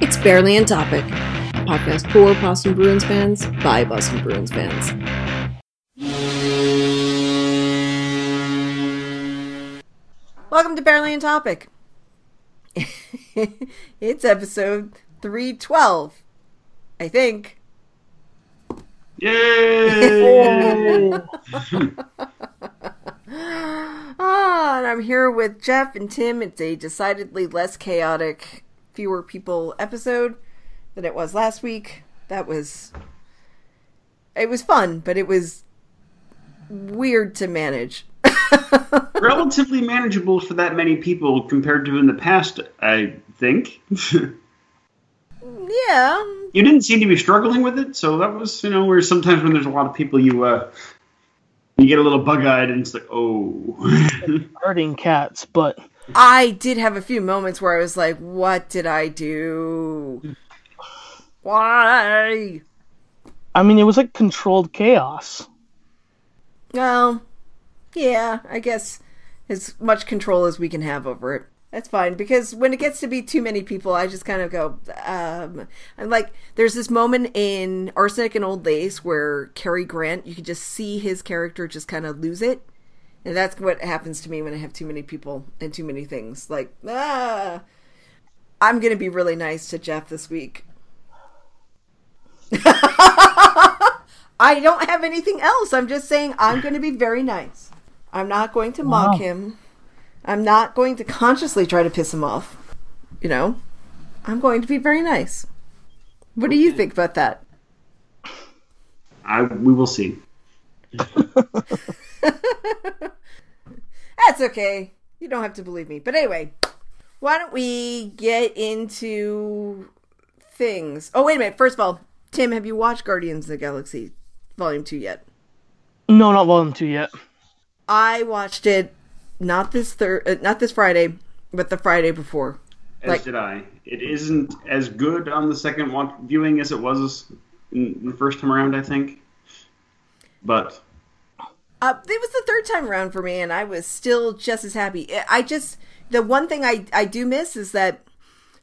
It's Barely on Topic, a podcast for Boston Bruins fans by Boston Bruins fans. Welcome to Barely on Topic. it's episode 312, I think. Yay! Ah, and I'm here with Jeff and Tim. It's a decidedly less chaotic, fewer people episode than it was last week. That was. It was fun, but it was weird to manage. Relatively manageable for that many people compared to in the past, I think. yeah. You didn't seem to be struggling with it, so that was, you know, where sometimes when there's a lot of people, you uh, you get a little bug-eyed, and it's like, oh. hurting cats, but I did have a few moments where I was like, what did I do? Why? I mean, it was like controlled chaos. Well, yeah, I guess as much control as we can have over it. That's fine because when it gets to be too many people, I just kind of go. Um, I'm like, there's this moment in Arsenic and Old Lace where Cary Grant, you can just see his character just kind of lose it, and that's what happens to me when I have too many people and too many things. Like, ah, I'm gonna be really nice to Jeff this week. I don't have anything else. I'm just saying I'm going to be very nice. I'm not going to mock Wow. him. I'm not going to consciously try to piss him off. You know, I'm going to be very nice. What do you think about that? I, we will see. That's okay. You don't have to believe me. But anyway, why don't we get into things? Oh, wait a minute. First of all, Tim, have you watched Guardians of the Galaxy Volume 2 yet? No, not volume two yet. I watched it not this thir- uh, not this Friday, but the Friday before. As Like- did I. It isn't as good on the second watch- viewing as it was in the first time around, I think. But Uh, it was the third time around for me, and I was still just as happy. I just the one thing I I do miss is that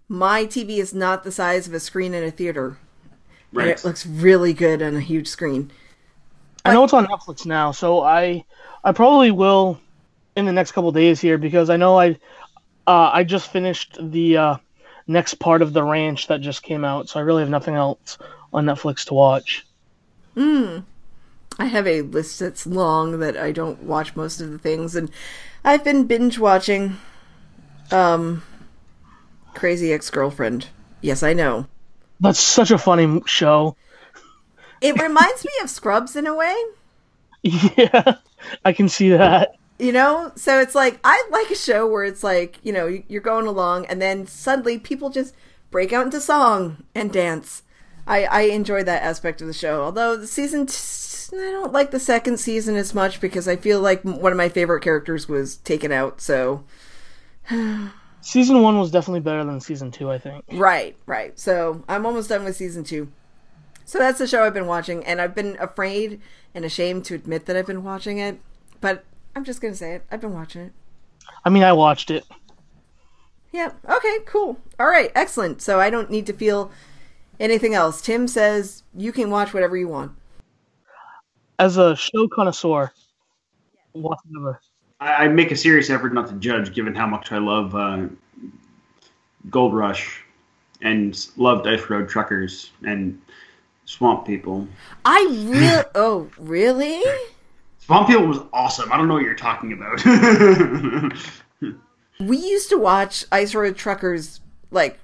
my TV is not the size of a screen in a theater, and right, it looks really good on a huge screen. I know it's on Netflix now, so I I probably will in the next couple days here because I know I uh, I just finished the uh, next part of the ranch that just came out, so I really have nothing else on Netflix to watch. I have a list that's long that I don't watch most of the things, and I've been binge watching. Um, Crazy Ex Girlfriend. Yes, I know. That's such a funny show. It reminds me of Scrubs in a way. Yeah, I can see that. You know, so it's like I like a show where it's like you know you're going along and then suddenly people just break out into song and dance. I I enjoy that aspect of the show. Although the season, t- I don't like the second season as much because I feel like one of my favorite characters was taken out. So Season one was definitely better than season two, I think. right, right. So I'm almost done with season two. So that's the show I've been watching, and I've been afraid and ashamed to admit that I've been watching it, but I'm just gonna say it. I've been watching it. I mean, I watched it. Yeah. Okay. Cool. All right. Excellent. So I don't need to feel anything else. Tim says you can watch whatever you want. As a show connoisseur, whatever. I, I make a serious effort not to judge, given how much I love uh, Gold Rush and loved Ice Road Truckers and Swamp People. I really. oh, really? Swamp People was awesome. I don't know what you're talking about. We used to watch Ice Road Truckers like.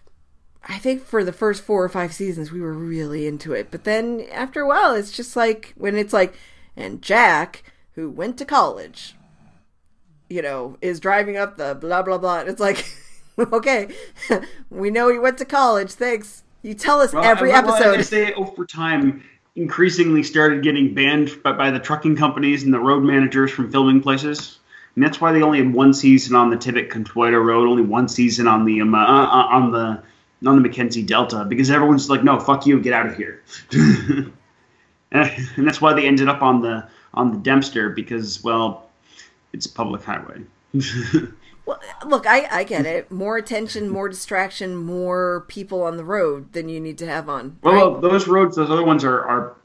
I think for the first four or five seasons we were really into it, but then after a while it's just like when it's like, and Jack who went to college, you know, is driving up the blah blah blah. And it's like, okay, we know he went to college. Thanks. You tell us Well, every I- well, episode. Say over time, increasingly started getting banned by, by the trucking companies and the road managers from filming places. And that's why they only had one season on the Tibbitt Contwoyto Road, only one season on the um, uh, uh, on the on the Mackenzie Delta, because everyone's like, "No, fuck you, get out of here." and that's why they ended up on the on the Dempster because, well, it's a public highway. Well, look, I, I get it. More attention, more distraction, more people on the road than you need to have on. Well, those roads, those other ones are, are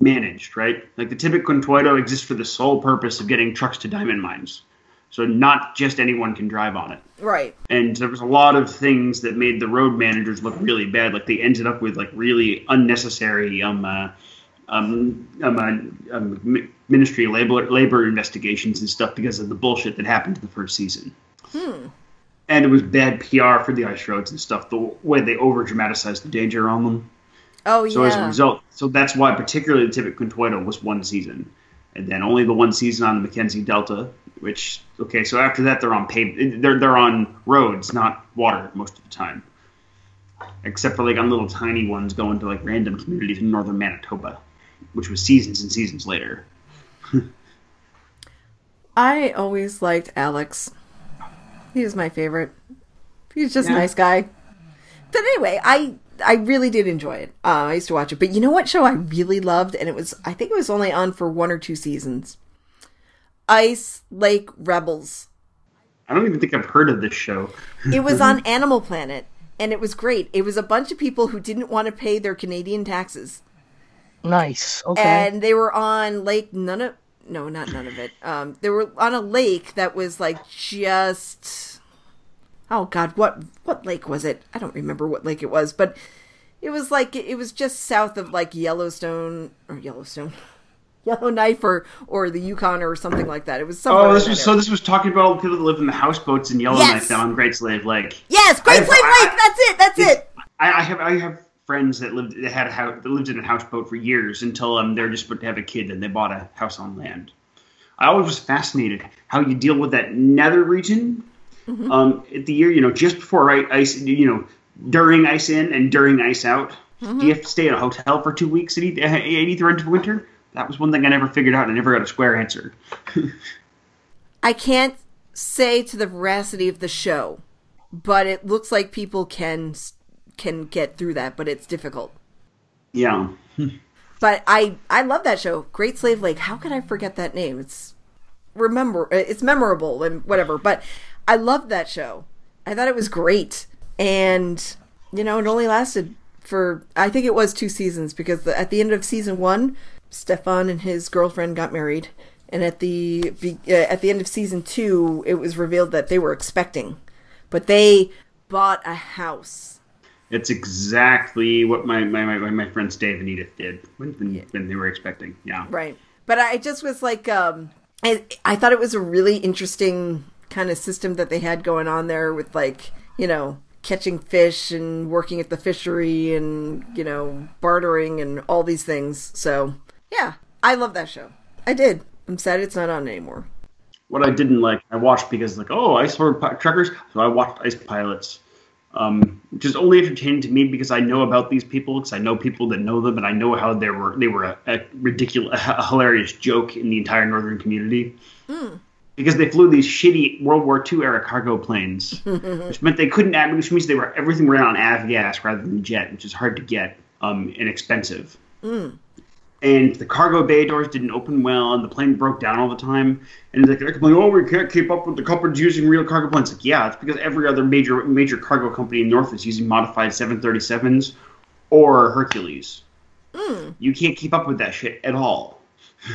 managed, right? Like the Contwoyto exists for the sole purpose of getting trucks to diamond mines. So not just anyone can drive on it. Right. And there was a lot of things that made the road managers look really bad. Like they ended up with like really unnecessary um, uh, um, um, uh, um, ministry labor labor investigations and stuff because of the bullshit that happened in the first season. Hmm. And it was bad PR for the ice roads and stuff. The way they over dramatized the danger on them. Oh yeah. So as a result, so that's why particularly the Tibbitt Contwoyto was one season, and then only the one season on the Mackenzie Delta. Which okay, so after that they're on paved, they're they're on roads, not water most of the time, except for like on little tiny ones going to like random communities in northern Manitoba, which was seasons and seasons later. I always liked Alex. He was my favorite. He's just yeah. a nice guy. But anyway, I I really did enjoy it. Uh, I used to watch it. But you know what show I really loved, and it was I think it was only on for one or two seasons. Ice Lake Rebels. I don't even think I've heard of this show. it was on Animal Planet, and it was great. It was a bunch of people who didn't want to pay their Canadian taxes. Nice. Okay. And they were on Lake none of no, not none of it. Um, they were on a lake that was like just oh god, what what lake was it? I don't remember what lake it was, but it was like it was just south of like Yellowstone or Yellowstone. Yellowknife or or the Yukon or something like that. It was somewhere. Oh, this was so. This was talking about all the people that live in the houseboats in Yellowknife yes. down on Great Slave Lake. Yes, Great Slave Lake. That's it. That's it. I, I have I have friends that lived that had a house that lived in a houseboat for years until um they're just about to have a kid and they bought a house on land. I always was fascinated how you deal with that nether region mm-hmm. um, at the year, you know, just before ice, you know, during ice in and during ice out. Mm-hmm. Do you have to stay at a hotel for two weeks at, at either end of winter? That was one thing I never figured out. I never got a square answer. I can't say to the veracity of the show, but it looks like people can can get through that, but it's difficult. Yeah. but I I love that show, Great Slave Lake. How could I forget that name? It's remember it's memorable and whatever. But I loved that show. I thought it was great, and you know it only lasted for I think it was two seasons because the, at the end of season one, Stefan and his girlfriend got married, and at the uh, at the end of season two, it was revealed that they were expecting, but they bought a house it's exactly what my my, my, my friends Dave and Edith did when when, yeah. when, they were expecting. Yeah. Right. But I just was like, um, I I thought it was a really interesting kind of system that they had going on there with like you know catching fish and working at the fishery and you know bartering and all these things. So yeah, I love that show. I did. I'm sad it's not on anymore. What I didn't like, I watched because like, oh, ice truckers. So I watched Ice Pilots um, which is only entertaining to me because I know about these people because I know people that know them and I know how they were they were a, a ridiculous, a hilarious joke in the entire northern community. Mm. Because they flew these shitty World War II era cargo planes, which meant they couldn't which means they were everything ran on avgas rather than jet, which is hard to get um, and expensive. Mm and the cargo bay doors didn't open well, and the plane broke down all the time. And like they're complaining, oh, we can't keep up with the companies using real cargo planes. Like, yeah, it's because every other major major cargo company in North is using modified 737s or Hercules. Mm. You can't keep up with that shit at all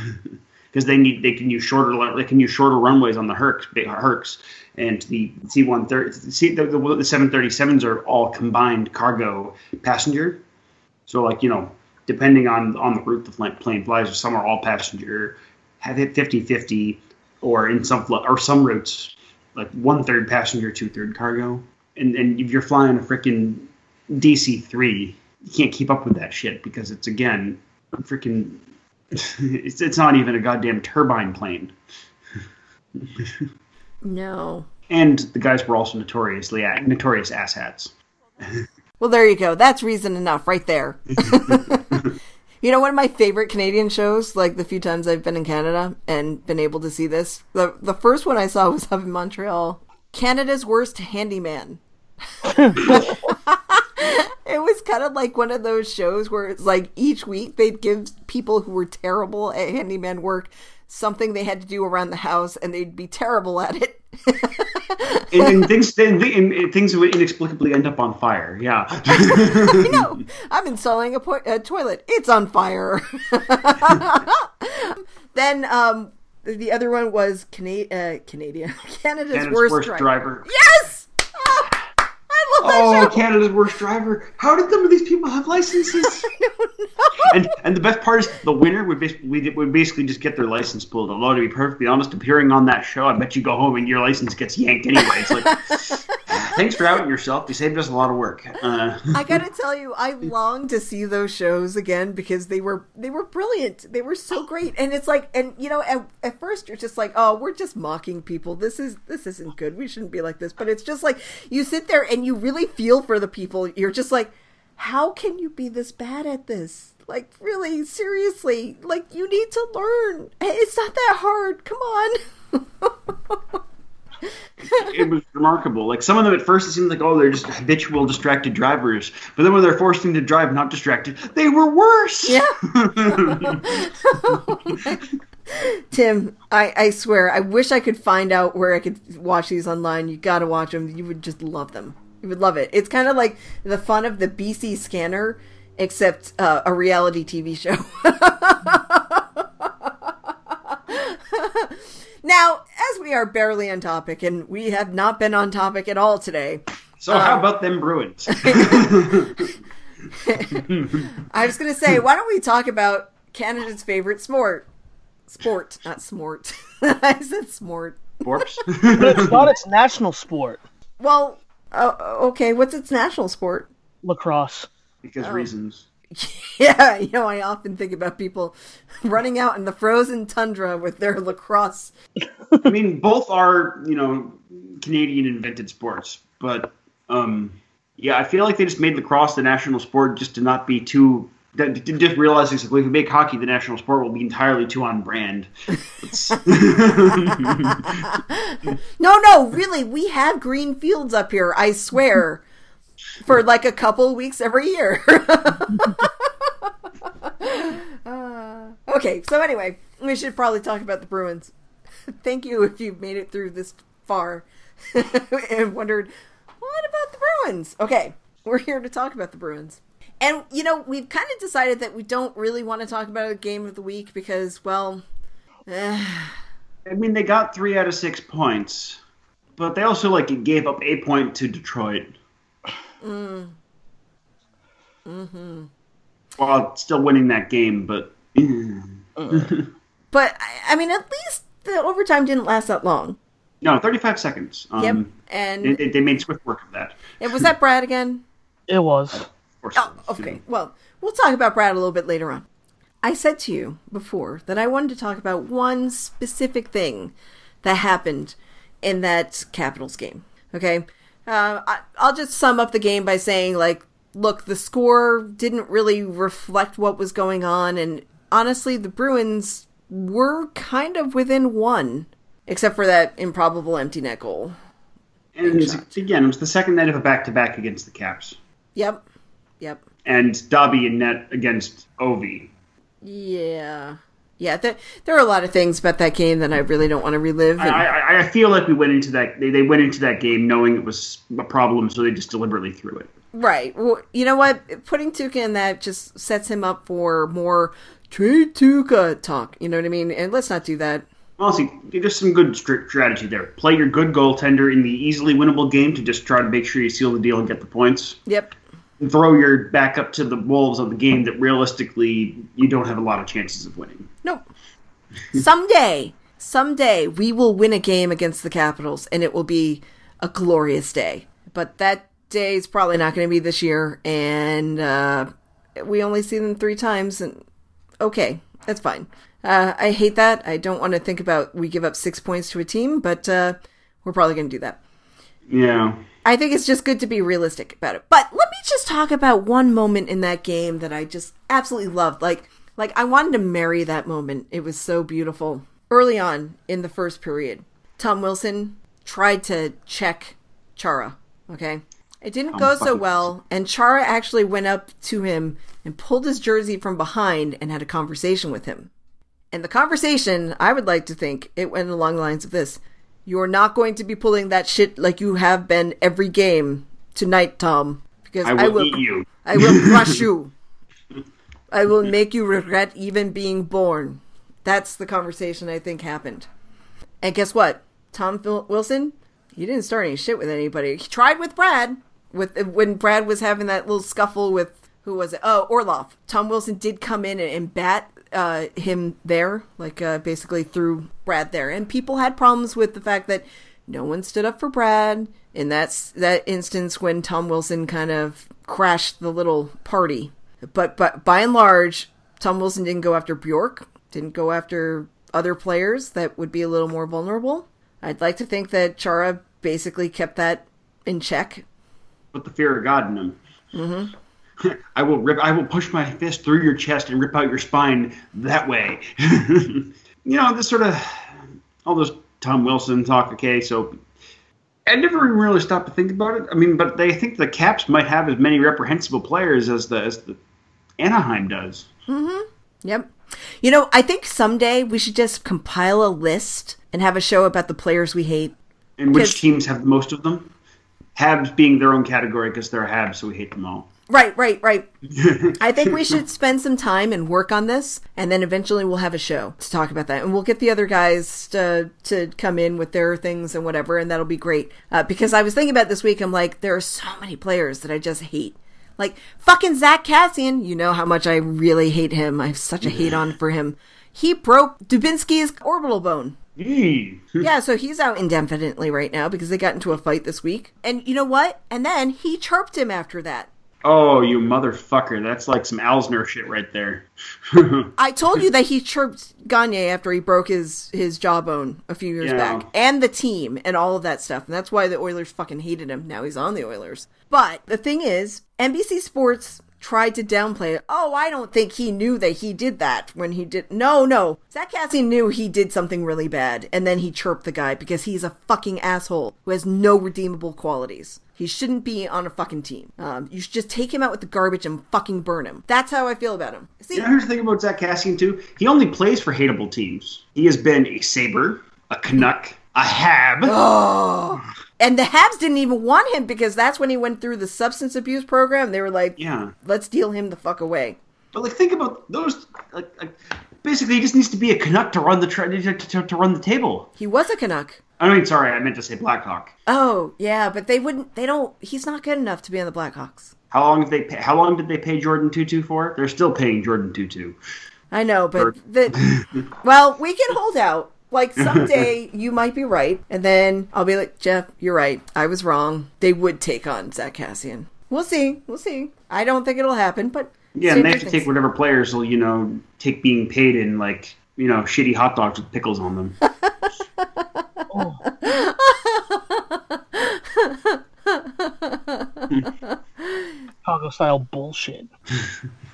because they need they can use shorter they can use shorter runways on the Hercs Hercs and the C130 the, the, the 737s are all combined cargo passenger. So like you know depending on on the route the plane flies, some are all passenger, have it 50-50, or in some or some routes like one third passenger, two third cargo. And and if you're flying a freaking DC three, you can't keep up with that shit because it's again freaking it's it's not even a goddamn turbine plane. no. And the guys were also notoriously notorious asshats. Well, there you go. That's reason enough right there. you know, one of my favorite Canadian shows, like the few times I've been in Canada and been able to see this, the, the first one I saw was up in Montreal Canada's Worst Handyman. it was kind of like one of those shows where it's like each week they'd give people who were terrible at handyman work something they had to do around the house and they'd be terrible at it and, and things then things would inexplicably end up on fire. Yeah. I know. I'm installing a, po- a toilet. It's on fire. then um, the other one was Cana- uh, Canadian Canada's, Canada's worst, worst driver. driver. Yes. Oh, I love that Oh. Canada's worst driver. How did some of these people have licenses? I don't know. and and the best part is the winner would basically we would basically just get their license pulled. Although to be perfectly honest, appearing on that show, I bet you go home and your license gets yanked anyway. It's like, thanks for outing yourself. You saved us a lot of work. Uh, I gotta tell you, I long to see those shows again because they were they were brilliant. They were so great, and it's like, and you know, at, at first you're just like, oh, we're just mocking people. This is this isn't good. We shouldn't be like this. But it's just like you sit there and you really feel for the people. You're just like, how can you be this bad at this? Like really, seriously, like you need to learn. It's not that hard. Come on. it was remarkable. Like some of them at first, it seemed like oh, they're just habitual distracted drivers. But then when they're forced into drive not distracted, they were worse. Yeah. Tim, I, I swear, I wish I could find out where I could watch these online. You gotta watch them. You would just love them. You would love it. It's kind of like the fun of the BC Scanner, except uh, a reality TV show. now, as we are barely on topic, and we have not been on topic at all today, So how about them Bruins? I was gonna say, why don't we talk about Canada's favorite sport? Sport, not smort. I said smort. Borps. But it's not its national sport, Well, uh, okay. What's its national sport? lacrosse. because Oh. reasons. Yeah, you know, I often think about people running out in the frozen tundra with their lacrosse. I mean, both are you know Canadian invented sports, but um, yeah, I feel like they just made lacrosse the national sport just to not be too. To just realizing if we make hockey the national sport, we'll be entirely too on brand. No, no, really, we have green fields up here. I swear, for like a couple weeks every year. Uh, okay, so anyway, we should probably talk about the Bruins. Thank you if you've made it through this far and wondered what about the Bruins. Okay, we're here to talk about the Bruins. And you know, we've kind of decided that we don't really want to talk about a game of the week because, well, eh, I mean, they got three out of six points, but they also like gave up a point to Detroit. Mm, mm-hmm. While still winning that game, but But I, I mean, at least the overtime didn't last that long. no, thirty-five seconds. Um, Yep, and they, they, they made swift work of that. and was that Brad again? It was. Of course. Oh, okay. Well, we'll talk about Brad a little bit later on. I said to you before that I wanted to talk about one specific thing that happened in that Capitals game. Okay, uh, I, I'll just sum up the game by saying, like, look, the score didn't really reflect what was going on, and honestly, the Bruins were kind of within one, except for that improbable empty net goal. And it was, again, it was the second night of a back-to-back against the Caps, Yep, yep. and Dobby and net against Ovi. Yeah. Yeah, there, there are a lot of things about that game that I really don't want to relive. I, and- I, I feel like we went into that. They, they went into that game knowing it was a problem, so they just deliberately threw it. right. Well, you know what? Putting Tuukka in that just sets him up for more trade Tuukka talk. You know what I mean? And let's not do that. Honestly, just some good strategy there. Play your good goaltender in the easily winnable game to just try to make sure you seal the deal and get the points. Yep. Throw your backup to the wolves of the game that realistically you don't have a lot of chances of winning. No. someday, someday we will win a game against the Capitals and it will be a glorious day. But that day is probably not going to be this year. And uh, we only see them three times. And okay, that's fine. Uh, I hate that. I don't want to think about we give up six points to a team, but uh, we're probably going to do that. Yeah. I think it's just good to be realistic about it. But let me just talk about one moment in that game that I just absolutely loved. Like like I wanted to marry that moment. It was so beautiful. Early on in the first period, Tom Wilson tried to check Chara, okay? It didn't go so well, and Chara actually went up to him and pulled his jersey from behind and had a conversation with him. And the conversation, I would like to think, it went along the lines of this. You're not going to be pulling that shit like you have been every game tonight, Tom. Because I will, I will, eat you. I will crush you. I will make you regret even being born. That's the conversation I think happened. And guess what? Tom Phil- Wilson, he didn't start any shit with anybody. He tried with Brad with when Brad was having that little scuffle with who was it? Oh, Orlov. Tom Wilson did come in and, and bat uh, him there, like uh, basically threw Brad there, and people had problems with the fact that no one stood up for Brad in that that instance when Tom Wilson kind of crashed the little party. But but by and large, Tom Wilson didn't go after Bjork, didn't go after other players that would be a little more vulnerable. I'd like to think that Chara basically kept that in check. Put the fear of God in him. Mm-hmm. I will rip. I will push my fist through your chest and rip out your spine that way. you know, this sort of all this Tom Wilson talk. Okay, so I never even really stopped to think about it. I mean, but they think the Caps might have as many reprehensible players as the as the Anaheim does. Mhm. Yep. You know, I think someday we should just compile a list and have a show about the players we hate. And which teams have the most of them? Habs being their own category because they're Habs, so we hate them all. Right, right, right. I think we should spend some time and work on this, and then eventually we'll have a show to talk about that, and we'll get the other guys to to come in with their things and whatever, and that'll be great. Uh, because I was thinking about this week, I'm like, there are so many players that I just hate. Like fucking Zack Kassian, you know how much I really hate him. I have such a hate on for him. He broke Dubinsky's orbital bone. Yeah, so he's out indefinitely right now because they got into a fight this week. And you know what? And then he chirped him after that. Oh, you motherfucker! That's like some Alsner shit right there. I told you that he chirped Gagner after he broke his his jawbone a few years Yeah. back, and the team and all of that stuff, and that's why the Oilers fucking hated him. Now he's on the Oilers. But the thing is, NBC Sports tried to downplay it. Oh, I don't think he knew that he did that when he did. No, no, Zack Kassian knew he did something really bad, and then he chirped the guy because he's a fucking asshole who has no redeemable qualities. He shouldn't be on a fucking team. Um, you should just take him out with the garbage and fucking burn him. That's how I feel about him. See, You know, here's the thing about Zack Kassian too. He only plays for hateable teams. He has been a Saber, a Canuck, a Hab. Oh. And the Habs didn't even want him because that's when he went through the substance abuse program. They were like, Yeah, let's deal him the fuck away. but like think about those. Like, like basically, he just needs to be a Canuck to run the tra- to, to, to run the table. He was a Canuck. I mean, sorry, I meant to say Blackhawk. Oh, yeah, but they wouldn't, they don't, he's not good enough to be on the Blackhawks. How long did they pay? How long did they pay Jordin Tootoo for? They're still paying Jordin Tootoo. I know, but Or- the, well, we can hold out. Like someday you might be right, and then I'll be like, Jeff, you're right. I was wrong. They would take on Zack Kassian. We'll see. We'll see. I don't think it'll happen, but Yeah, and they have to take whatever players will, you know, take being paid in like you know shitty hot dogs with pickles on them. Chicago style bullshit.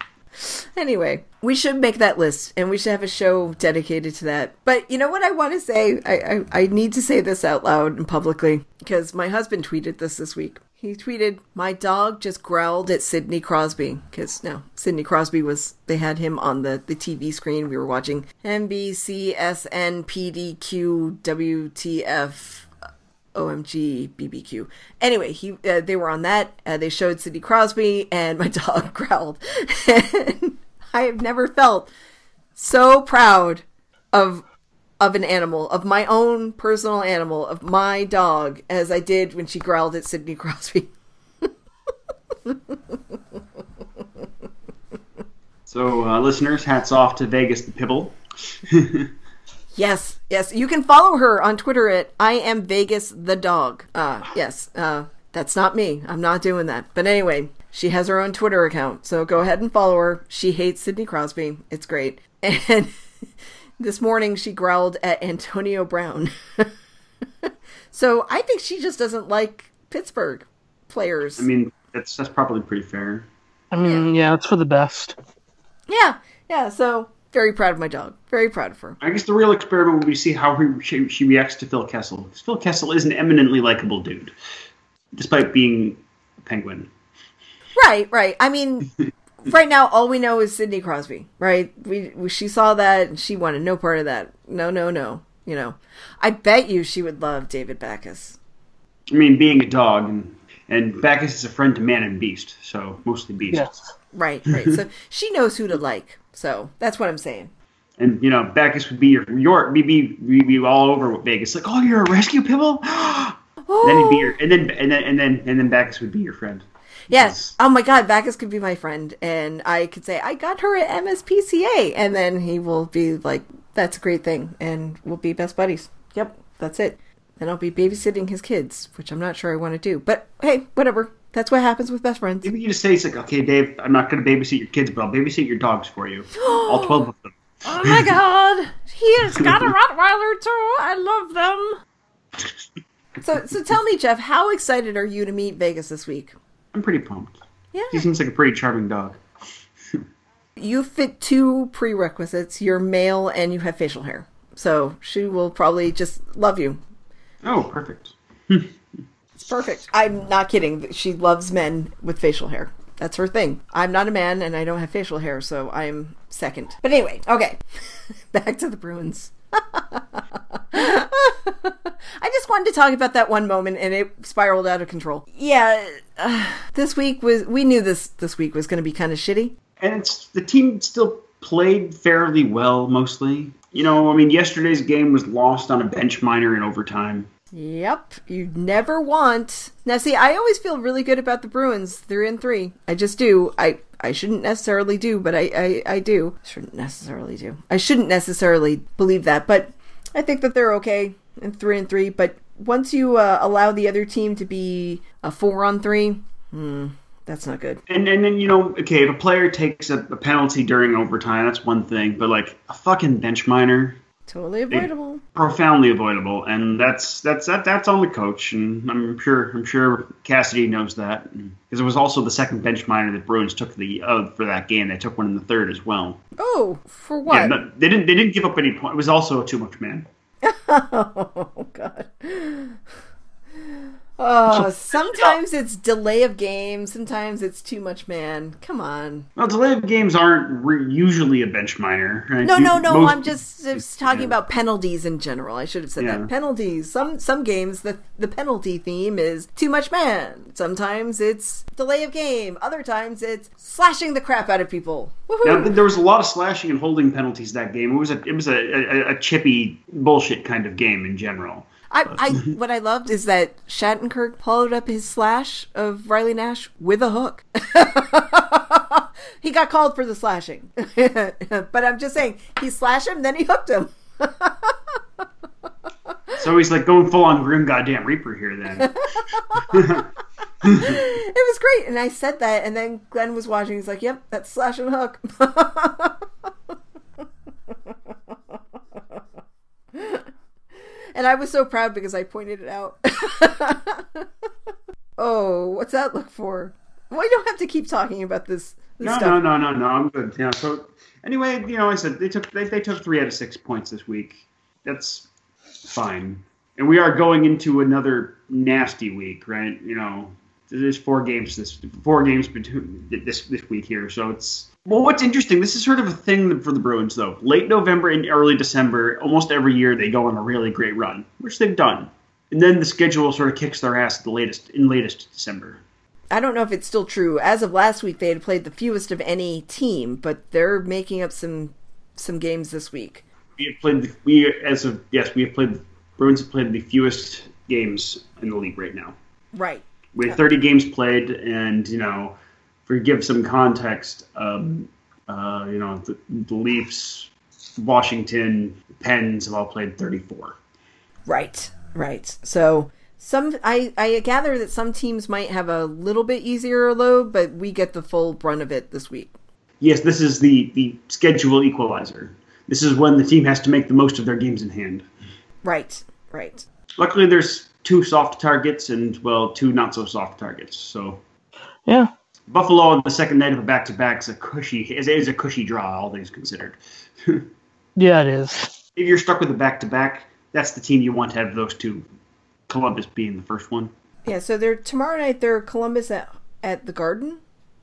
Anyway, we should make that list and we should have a show dedicated to that. But you know what I want to say? I, I, I need to say this out loud and publicly because my husband tweeted this this week. He tweeted, My dog just growled at Sidney Crosby. Because, no, Sidney Crosby was, they had him on the, the TV screen. We were watching NBC, SN, WTF, OMG BBQ. Anyway, he uh, they were on that. Uh, they showed Sidney Crosby, and my dog growled. and I have never felt so proud of of an animal, of my own personal animal, of my dog, as I did when she growled at Sidney Crosby. So, uh, listeners, hats off to Vegas the Pibble. Yes, yes. You can follow her on Twitter at I am Vegas the dog. Uh yes. Uh that's not me. I'm not doing that. But anyway, she has her own Twitter account. So go ahead and follow her. She hates Sidney Crosby. It's great. And this morning she growled at Antonio Brown. so I think she just doesn't like Pittsburgh players. I mean, that's that's probably pretty fair. I mean, yeah, it's for the best. yeah. Yeah, so very proud of my dog. Very proud of her. I guess the real experiment will be see how he, she, she reacts to Phil Kessel. 'Cause Phil Kessel is an eminently likable dude, despite being a penguin. Right, right. I mean, right now all we know is Sidney Crosby, right? We, we she saw that and she wanted no part of that. No, no, no. you know. I bet you she would love David Backes. I mean, being a dog, and, and Backes is a friend to man and beast, so mostly beast. Yes. Right, right. so she knows who to like. So that's what I'm saying. And you know, Backes would be your your be be, be, be all over Vegas, like, oh, you're a rescue pibble. then he'd be your, and then and then and then and then Backes would be your friend. Yes. Oh my God, Backes could be my friend, and I could say I got her at MSPCA, and then he will be like, "That's a great thing," and we'll be best buddies. Yep, that's it. Then I'll be babysitting his kids, which I'm not sure I want to do. But hey, whatever. That's what happens with best friends. Maybe you just say, it's like, okay, Dave, I'm not going to babysit your kids, but I'll babysit your dogs for you. All 12 of them. Oh my God, he has got a Rottweiler too. I love them. So, so tell me, Jeff, how excited are you to meet Vegas this week? I'm pretty pumped. Yeah. He seems like a pretty charming dog. You fit two prerequisites. You're male and you have facial hair. So she will probably just love you. Oh, perfect. It's perfect. I'm not kidding. She loves men with facial hair. That's her thing. I'm not a man and I don't have facial hair, so I'm second. But anyway, okay. Back to the Bruins. I just wanted to talk about that one moment and it spiraled out of control. Yeah, uh, this week was we knew this this week was going to be kind of shitty. And it's the team still played fairly well, mostly. You know, I mean, yesterday's game was lost on a bench minor in overtime. Yep, you never want. Now, see, I always feel really good about the Bruins. three and three. I just do. I I shouldn't necessarily do, but I I, I do. Shouldn't necessarily do. I shouldn't necessarily believe that, but I think that they're okay in three and three. But once you uh, allow the other team to be a four on three, hmm, that's not good. And and then you know, okay, if a player takes a, a penalty during overtime, that's one thing. But like a fucking bench minor, Totally avoidable. profoundly avoidable, and that's that's that that's on the coach, and I'm sure I'm sure Cassidy knows that because it was also the second bench minor that Bruins took the uh, for that game. They took one in the third as well. Oh, for what? Yeah, but they didn't they didn't give up any point. It was also a too much man. Oh God. Oh, sometimes it's delay of game. Sometimes it's too much man. Come on. Well, delay of games aren't re- usually a bench minor. Right? No, no, no. most- I'm just, just talking yeah. about penalties in general. I should have said Yeah. that. Penalties. Some some games the the penalty theme is too much man. Sometimes it's delay of game. Other times it's slashing the crap out of people. Woohoo! Now, there was a lot of slashing and holding penalties that game. It was a it was a, a, a chippy bullshit kind of game in general. I, I what I loved is that Shattenkirk followed up his slash of Riley Nash with a hook. he got called for the slashing, but I'm just saying he slashed him, then he hooked him. So he's like going full on grim goddamn reaper here. Then It was great, and I said that, and then Glenn was watching. He's like, "Yep, that's slash and hook." And I was so proud because I pointed it out. oh, what's that look for? Well, you don't have to keep talking about this, this no, stuff. no, no, no, no. I'm good. Yeah. So anyway, you know, I said they took they, they took three out of six points this week. That's fine. And we are going into another nasty week, right? You know, there's four games this four games between this this week here. So it's well, what's interesting. This is sort of a thing for the Bruins, though. Late November and early December, almost every year they go on a really great run, which they've done. And then the schedule sort of kicks their ass at the latest in latest December. I don't know if it's still true. As of last week, they had played the fewest of any team, but they're making up some some games this week. We have played the, we as of yes we have played Bruins have played the fewest games in the league right now. Right. We have 30 games played, and you know, for give some context, um, uh, you know, the, the Leafs, Washington, Pens have all played 34. Right, right. So some I I gather that some teams might have a little bit easier load, but we get the full brunt of it this week. Yes, this is the the schedule equalizer. This is when the team has to make the most of their games in hand. Right, right. Luckily, there's two soft targets and well, two not so soft targets. So Yeah. Buffalo on the second night of a back to back is a cushy is, is a cushy draw, all things considered. Yeah, it is. if you're stuck with a back to back, that's the team you want to have those two. Columbus being the first one. Yeah. So they're tomorrow night. They're Columbus at at the Garden.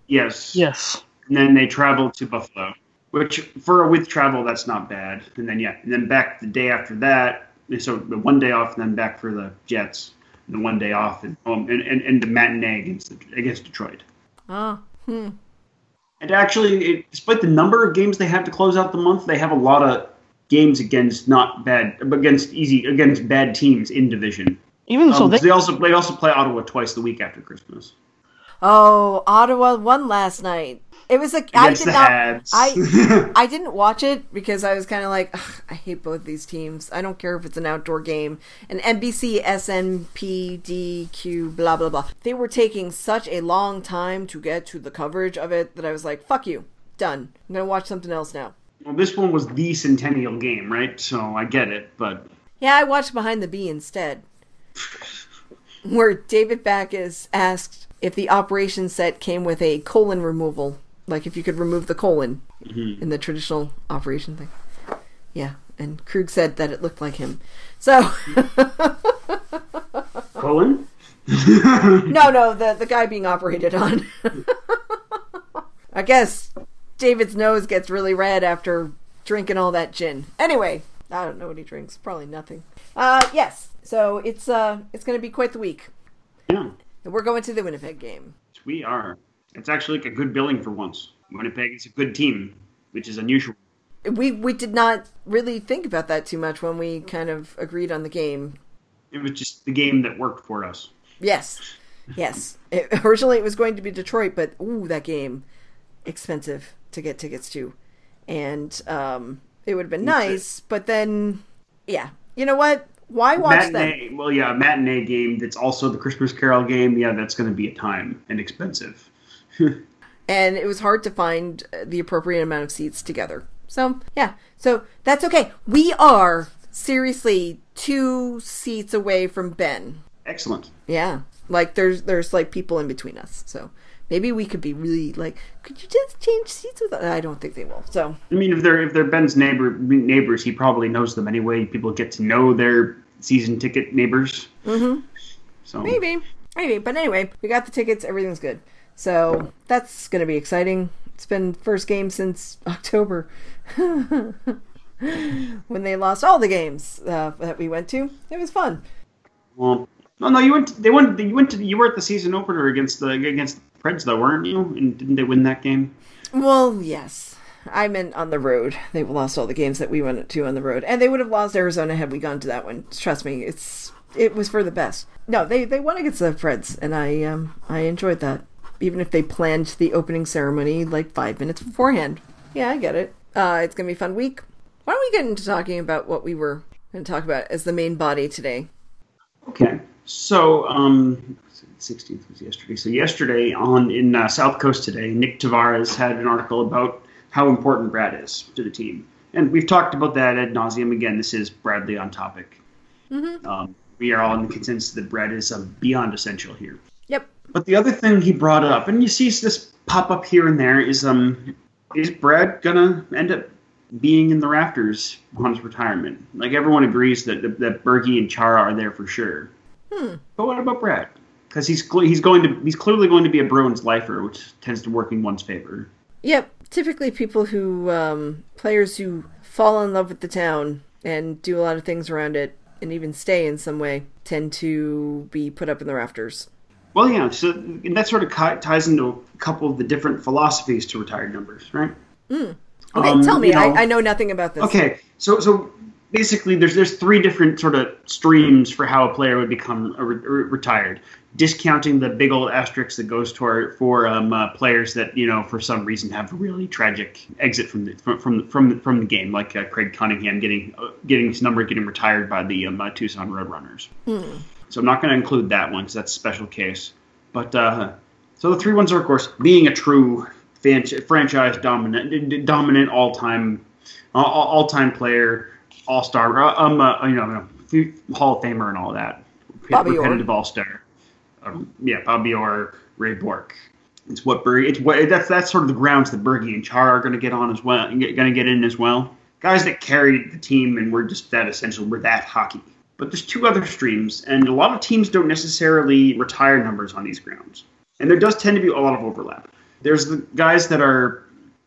Yes. Yes. And then they travel to Buffalo, which for a with travel that's not bad. And then yeah, and then back the day after that, So the one day off, and then back for the Jets. And the one day off, and um, and, and, and the matinee against against Detroit. Oh, hmm. And actually, it, despite the number of games they have to close out the month, they have a lot of games against not bad, against easy, against bad teams in division. Even so, Um, they, they also they also play Ottawa twice the week after Christmas. Oh, Ottawa won last night. It was like I did not. Habs. I I didn't watch it because I was kind of like I hate both these teams. I don't care if it's an outdoor game. And NBC, SNP, DQ, blah blah blah. They were taking such a long time to get to the coverage of it that I was like, "Fuck you, done. I'm gonna watch something else now." Well, this one was the centennial game, right? So I get it, but Yeah, I watched Behind the B instead, where David Backes asked if the operation set came with a colon removal, like if you could remove the colon in the traditional operation thing. Yeah, and Krug said that it looked like him. So, colon? no, no, the the guy being operated on. I guess David's nose gets really red after drinking all that gin. Anyway, I don't know what he drinks. Probably nothing. Uh, yes. So it's uh, it's going to be quite the week. Yeah, And we're going to the Winnipeg game. we are. It's actually like a good billing for once. Winnipeg is a good team, which is unusual. We we did not really think about that too much when we kind of agreed on the game. It was just the game that worked for us. Yes, yes. It, originally it was going to be Detroit, but ooh, that game expensive to get tickets to, and um, it would have been nice. But then, yeah, you know what? Why watch them? well, yeah, a matinee game that's also the Christmas Carol game. Yeah, that's going to be a time and expensive. and it was hard to find the appropriate amount of seats together. So, yeah. So, that's okay. We are seriously two seats away from Ben. Excellent. Yeah. Like there's there's like people in between us. So, maybe we could be really like could you just change seats with us? I don't think they will. So, I mean, if they're if they're Ben's neighbor neighbors, he probably knows them anyway. People get to know their season ticket neighbors. Mm-hmm. So maybe. Maybe. But anyway, we got the tickets, everything's good. So, that's going to be exciting. It's been first game since October. when they lost all the games uh, that we went to. It was fun. Well, no, no, you went. They went. You went to. You were at the season opener against the against Preds, though, weren't you? And didn't they win that game? Well, yes. I meant on the road. They lost all the games that we went to on the road, and they would have lost Arizona had we gone to that one. Trust me, it's it was for the best. No, they they won against the Preds, and I um I enjoyed that. Even if they planned the opening ceremony like five minutes beforehand. Yeah, I get it. Uh, it's gonna be a fun week. Why don't we get into talking about what we were going to talk about as the main body today? Okay. So, um, 16th was yesterday. So yesterday on in uh, South Coast today, Nick Tavares had an article about how important Brad is to the team, and we've talked about that ad nauseum. Again, this is Bradley on topic. Um, we are all in the consensus that Brad is uh, beyond essential here. Yep. But the other thing he brought up, and you see this pop up here and there, is um, is Brad gonna end up being in the rafters on his retirement? Like everyone agrees that that Bergie and Chara are there for sure. Hmm. But what about Brad? Because he's he's going to he's clearly going to be a Bruins lifer, which tends to work in one's favor. Yep. Typically, people who, um, players who fall in love with the town and do a lot of things around it and even stay in some way tend to be put up in the rafters. Well, yeah. So and that sort of ties into a couple of the different philosophies to retired numbers, right? Mm. Okay, Um, tell me. you know- I, I know nothing about this. Okay, so so basically, there's there's three different sort of streams for how a player would become a re- retired. Discounting the big old asterisk that goes toward for um, uh, players that you know for some reason have a really tragic exit from the from from from the, from the game, like uh, Craig Cunningham getting uh, getting his number getting retired by the um, uh, Tucson Roadrunners. So I'm not going to include that one because that's a special case. But uh, so the three ones are, of course, being a true fan- franchise dominant, dominant all time, all, all time player, all star, um, uh, you know, Hall of Famer and all that, Bobby repetitive all star. Um, yeah, Bobby Orr, Ray Bourque. It's what Berge. It's what that's that's sort of the grounds that Bergie and Char are going to get on as well, going to get in as well. Guys that carried the team and were just that essential. We're that hockey. But there's two other streams, and a lot of teams don't necessarily retire numbers on these grounds. And there does tend to be a lot of overlap. There's the guys that are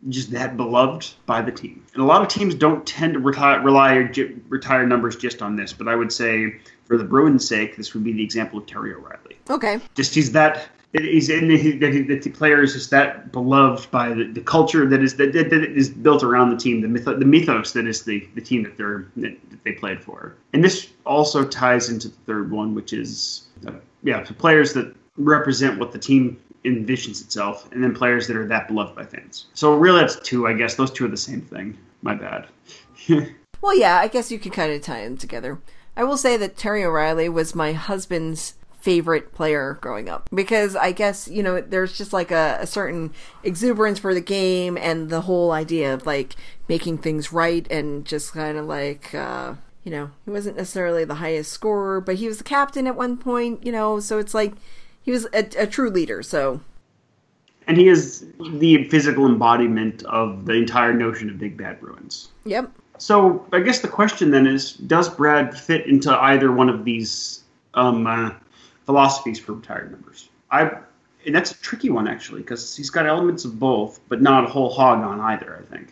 just that beloved by the team. And a lot of teams don't tend to retire, rely retire numbers just on this, but I would say for the Bruins' sake, this would be the example of Terry O'Reilly. Okay. Just he's that he's in the, the, the player is just that beloved by the, the culture that is that, that, is built around the team, the myth, the mythos that is the, the team that they're that they played for. And this also ties into the third one, which is uh, yeah, players that represent what the team envisions itself, and then players that are that beloved by fans. So really, that's two. I guess those two are the same thing. My bad. well, yeah, I guess you could kind of tie them together. I will say that Terry O'Reilly was my husband's favorite player growing up because I guess you know there's just like a, a, certain exuberance for the game and the whole idea of like making things right and just kind of like uh, you know he wasn't necessarily the highest scorer but he was the captain at one point you know so it's like he was a, a true leader so and he is the physical embodiment of the entire notion of big bad Bruins. Yep. So I guess the question then is, does Brad fit into either one of these um, uh, philosophies for retired members. I and that's a tricky one actually because he's got elements of both, but not a whole hog on either. I think.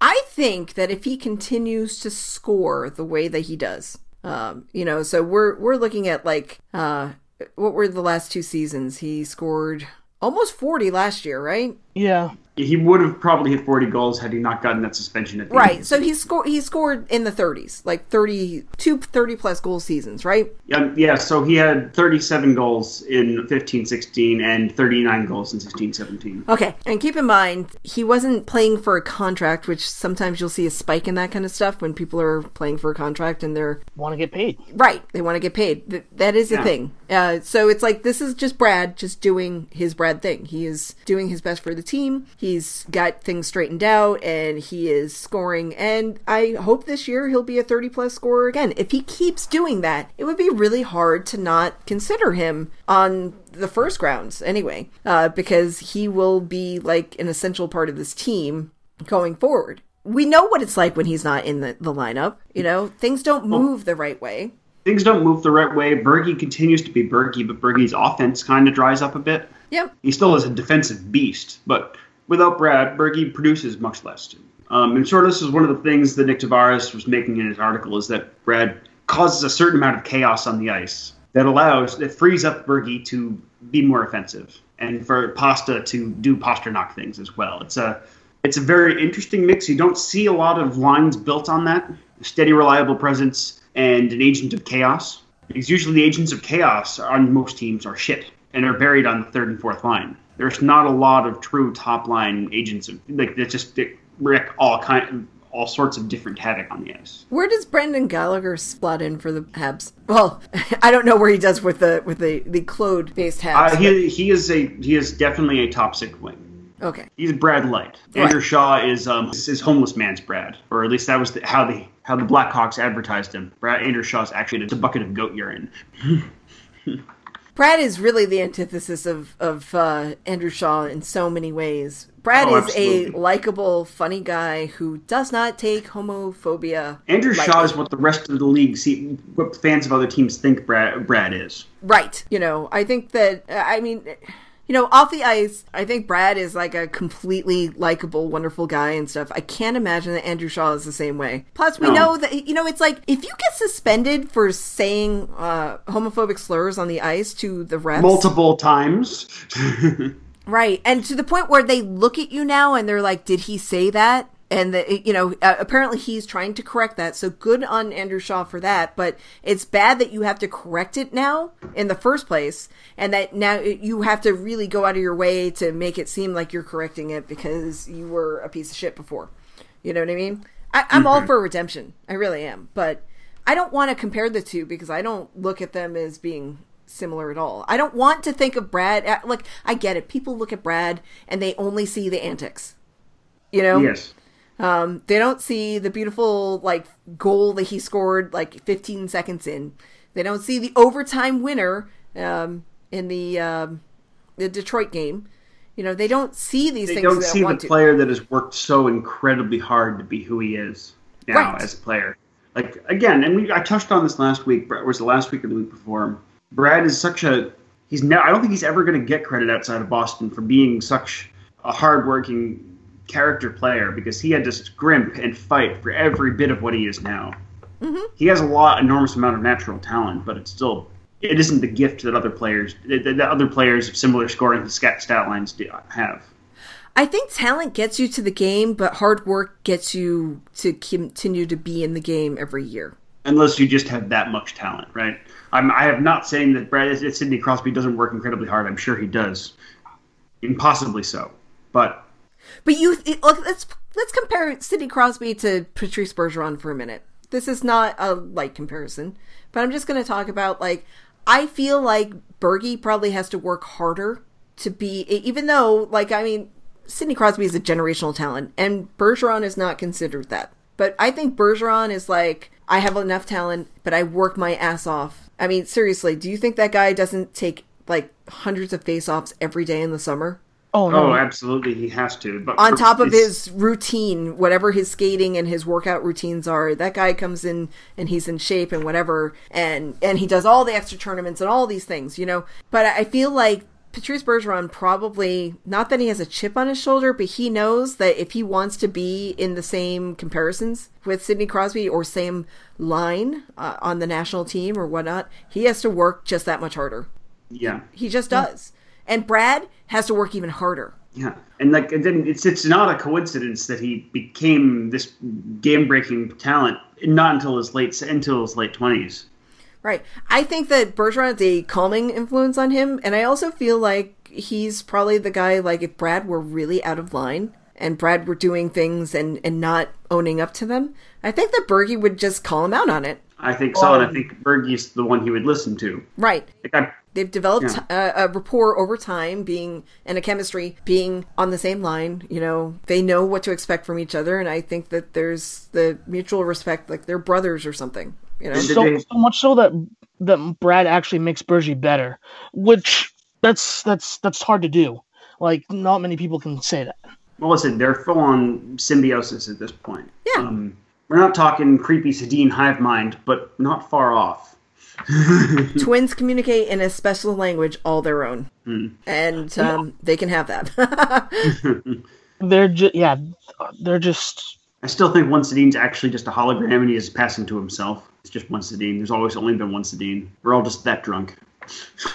I think that if he continues to score the way that he does, um, you know, so we're we're looking at like uh, what were the last two seasons? He scored almost forty last year, right? Yeah. He would have probably hit 40 goals had he not gotten that suspension at the right. so he scored he scored in the 30s like 32 30 plus goal seasons right? Yeah yeah so he had 37 goals in 15 16 and 39 goals in 16 17 okay and keep in mind he wasn't playing for a contract which sometimes you'll see a spike in that kind of stuff when people are playing for a contract and they're want to get paid. Right they want to get paid. That is a yeah. thing. Uh, so it's like this is just brad just doing his brad thing. He is doing his best for the team He's got things straightened out and he is scoring. And I hope this year he'll be a 30 plus scorer again. If he keeps doing that, it would be really hard to not consider him on the first grounds anyway, uh, because he will be like an essential part of this team going forward. We know what it's like when he's not in the, the lineup. You know, things don't move the right way things don't move the right way. Bergie continues to be Bergie, but Bergie's offense kind of dries up a bit. Yep. He still is a defensive beast, but without Brad, Bergie produces much less. Um, and sort of this is one of the things that Nick Tavares was making in his article is that Brad causes a certain amount of chaos on the ice that allows that frees up Bergie to be more offensive and for Pasta to do Pastrnak things as well. It's a it's a very interesting mix. You don't see a lot of lines built on that. Steady, reliable presence and an agent of chaos. Because usually the agents of chaos on most teams are shit and are buried on the third and fourth line there's not a lot of true top line agents of like that just wreak all kind all sorts of different havoc on the ice. Where does Brendan Gallagher slot in for the Habs? Well, I don't know where he does with the with the the Claude based Habs. Uh, he he is a he is definitely a top six wing. Okay. He's Brad Light. Right. Andrew Shaw is um is homeless man's Brad, or at least that was the, how the how the Blackhawks advertised him. Brad Andrew Shaw's actually a bucket of goat urine. Brad is really the antithesis of of uh, Andrew Shaw in so many ways. Brad oh, is a likable, funny guy who does not take homophobia. Andrew lightly. Shaw is what the rest of the league see, what fans of other teams think Brad Brad is. Right. You know, I think that I mean you know, off the ice, I think Brad is like a completely likable, wonderful guy and stuff. I can't imagine that Andrew Shaw is the same way. Plus, we no. know that, you know, it's like if you get suspended for saying uh, homophobic slurs on the ice to the refs multiple times. right. And to the point where they look at you now and they're like, did he say that? And the, you know uh, apparently he's trying to correct that. So good on andrew shaw for that. But it's bad that you have to correct it now in the first place. And that now you have to really go out of your way to make it seem like you're correcting it because you were a piece of shit before. You know what i mean? I, am mm-hmm. all for redemption. I really am. But i don't want to compare the two because i don't look at them as being similar at all. I don't want to think of brad uh, like i get it. People look at brad and they only see the antics. You know? Yes um, they don't see the beautiful like goal that he scored like 15 seconds in. They don't see the overtime winner um, in the um, the Detroit game. You know, they don't see these they things. Don't see the to. player that has worked so incredibly hard to be who he is now right. as a player. Like again, and we I touched on this last week. Was the last week or the week before? Brad is such a he's now. I don't think he's ever going to get credit outside of Boston for being such a hardworking character player because he had to scrimp and fight for every bit of what he is now. Mm-hmm. He has a lot, enormous amount of natural talent, but it's still it isn't the gift that other players that other players of similar scoring stat, stat lines do have. I think talent gets you to the game, but hard work gets you to continue to be in the game every year. Unless you just have that much talent, right? I'm, I am not saying that Brad Sidney Crosby doesn't work incredibly hard. I'm sure he does, impossibly so. But but you look, let's let's compare Sidney Crosby to Patrice Bergeron for a minute. This is not a light comparison, but I'm just going to talk about like I feel like Bergie probably has to work harder to be, even though like I mean Sidney Crosby is a generational talent, and Bergeron is not considered that. But I think Bergeron is like, I have enough talent, but I work my ass off. I mean, seriously, do you think that guy doesn't take like hundreds of face offs every day in the summer? Oh, no. oh, absolutely, he has to. But on top of his routine, whatever his skating and his workout routines are, that guy comes in and he's in shape and whatever, and and he does all the extra tournaments and all these things, you know. But I feel like Patrice Bergeron probably not that he has a chip on his shoulder, but he knows that if he wants to be in the same comparisons with Sidney Crosby or same line uh, on the national team or whatnot, he has to work just that much harder. Yeah, he just does. And Brad has to work even harder. Yeah, and like then it's it's not a coincidence that he became this game breaking talent not until his late until his late twenties. Right. I think that Bergeron is a calming influence on him, and I also feel like he's probably the guy like if Brad were really out of line and Brad were doing things and and not owning up to them, I think that Bergie would just call him out on it. I think so, um, and I think Bergie's the one he would listen to. Right. Like I, They've developed yeah. a, a, rapport over time, being and a chemistry being on the same line. You know, they know what to expect from each other, and I think that there's the mutual respect, like they're brothers or something. You know, so, so much so that that Brad actually makes Bergie better, which that's that's that's hard to do. Like not many people can say that. Well, listen, they're full on symbiosis at this point. Yeah. Um, we're not talking creepy Sedin hive mind, but not far off. Twins communicate in a special language all their own, mm. and um, they can have that. they're just yeah, they're just. I still think one Sedin's actually just a hologram, and he is passing to himself. It's just one Sedin. There's always only been one Sedin. We're all just that drunk.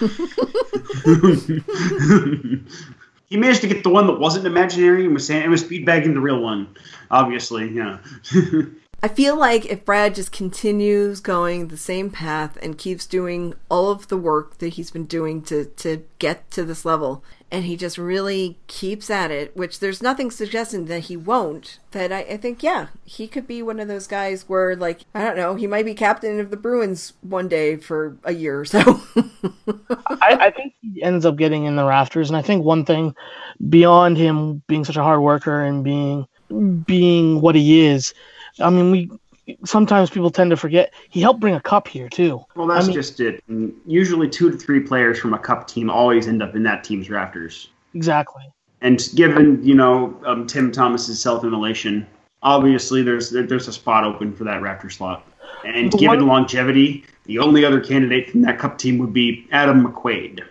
he managed to get the one that wasn't imaginary and was saying it was feedbacking the real one. Obviously, yeah. I feel like if Brad just continues going the same path and keeps doing all of the work that he's been doing to, to get to this level, and he just really keeps at it, which there's nothing suggesting that he won't, that I, I think, yeah, he could be one of those guys where, like, I don't know, he might be captain of the Bruins one day for a year or so. I, I think he ends up getting in the rafters, and I think one thing beyond him being such a hard worker and being being what he is I mean, we sometimes people tend to forget he helped bring a cup here too. Well, that's I mean, just it. Usually, two to three players from a cup team always end up in that team's rafters. Exactly. And given you know um, Tim Thomas's self-immolation, obviously there's there's a spot open for that rafter slot. And the given one, longevity, the only other candidate from that cup team would be Adam McQuaid.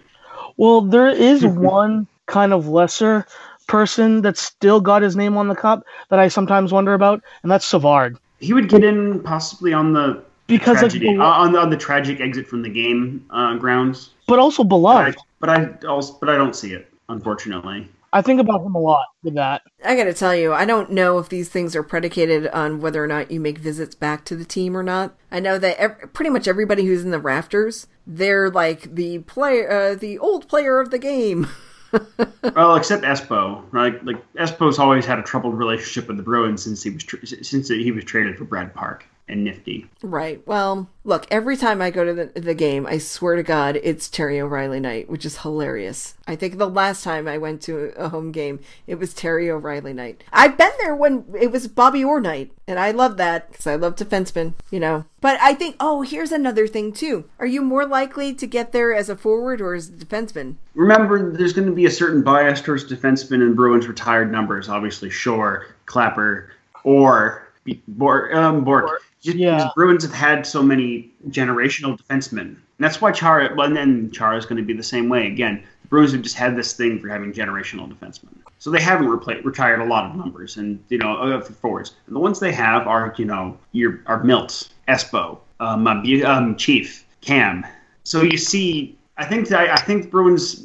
Well, there is one kind of lesser person that still got his name on the cup that I sometimes wonder about, and that's Savard. He would get in possibly on the because tragedy, of, uh, on, the, on the tragic exit from the game uh, grounds, but also beloved. But I, but I also, but I don't see it, unfortunately. I think about him a lot with that. I gotta tell you, I don't know if these things are predicated on whether or not you make visits back to the team or not. I know that every, pretty much everybody who's in the rafters, they're like the player, uh, the old player of the game. well, except Espo, right? Like Espo's always had a troubled relationship with the Bruins since he was tra- since he was traded for Brad Park and Nifty. Right. Well, look, every time I go to the, the game, I swear to God, it's Terry O'Reilly night, which is hilarious. I think the last time I went to a home game, it was Terry O'Reilly night. I've been there when it was Bobby Orr night, and I love that because I love defensemen, you know. But I think, oh, here's another thing too. Are you more likely to get there as a forward or as a defenseman? Remember, there's going to be a certain bias towards defensemen and Bruins retired numbers. Obviously, Shore, Clapper, or Bourque. Um, Bourque. Just yeah. Bruins have had so many generational defensemen that's why Chara. Well, and then Chara is going to be the same way. Again, the Bruins have just had this thing for having generational defensemen, so they haven't repla- retired a lot of numbers, and you know, uh, for forwards. And the ones they have are, you know, your are Milt, Espo, um, um, Chief, Cam. So you see I think I, think Bruins'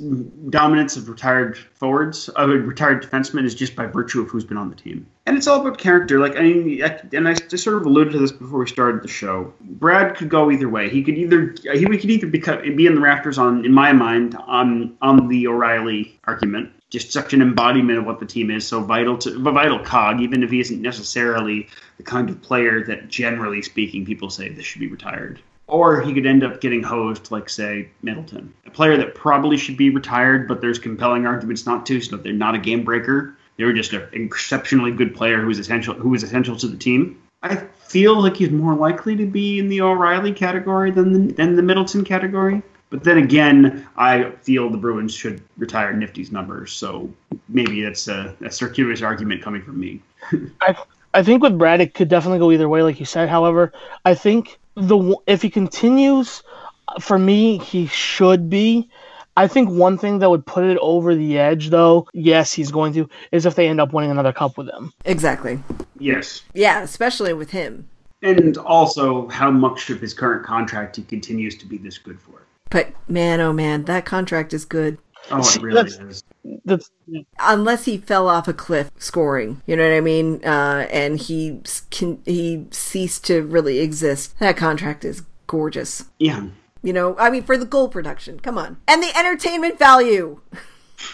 dominance of retired forwards, of retired defensemen, is just by virtue of who's been on the team, and it's all about character. Like I mean, I, and I just sort of alluded to this before we started the show. Brad could go either way. He could either he could either become, be in the rafters on, in my mind, on on the O'Reilly argument, just such an embodiment of what the team is, so vital to a vital cog, even if he isn't necessarily the kind of player that, generally speaking, people say this should be retired or he could end up getting hosed, like say Middleton, a player that probably should be retired, but there's compelling arguments not to. So they're not a game breaker. They were just an exceptionally good player who was essential, who was essential to the team. I feel like he's more likely to be in the O'Reilly category than the, than the Middleton category. But then again, I feel the Bruins should retire Nifty's numbers. So maybe that's a, a circuitous argument coming from me. I I think with Brad, it could definitely go either way, like you said. However, I think the if he continues, uh, for me, he should be. I think one thing that would put it over the edge, though, yes, he's going to, is if they end up winning another cup with him. Exactly. Yes. Yeah, especially with him. And also how much of his current contract he continues to be this good for. But man, oh man, that contract is good. Oh, it really that's, is. That's, Unless he fell off a cliff scoring, you know what I mean, uh, and he can, he ceased to really exist. That contract is gorgeous. Yeah. You know, I mean, for the goal production, come on, and the entertainment value.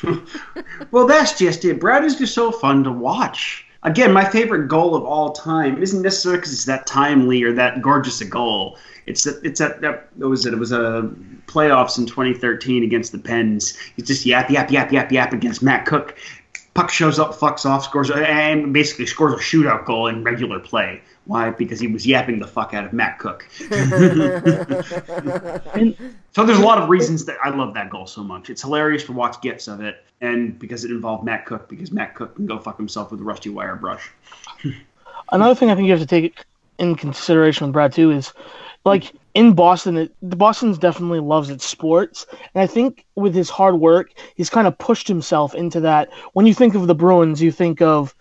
well, that's just it. Brad is just so fun to watch. Again, my favorite goal of all time isn't necessarily because it's that timely or that gorgeous a goal. It's that it's that, that was it. It was a playoffs in 2013 against the Pens. He's just yap yap yap yap yap against Matt Cook. Puck shows up, fucks off, scores, and basically scores a shootout goal in regular play. Why? Because he was yapping the fuck out of Matt Cook. so there's a lot of reasons that I love that goal so much. It's hilarious to watch gifs of it, and because it involved Matt Cook, because Matt Cook can go fuck himself with a rusty wire brush. Another thing I think you have to take in consideration with Brad too is like in Boston, it, the Boston's definitely loves its sports, and I think with his hard work, he's kind of pushed himself into that. When you think of the Bruins, you think of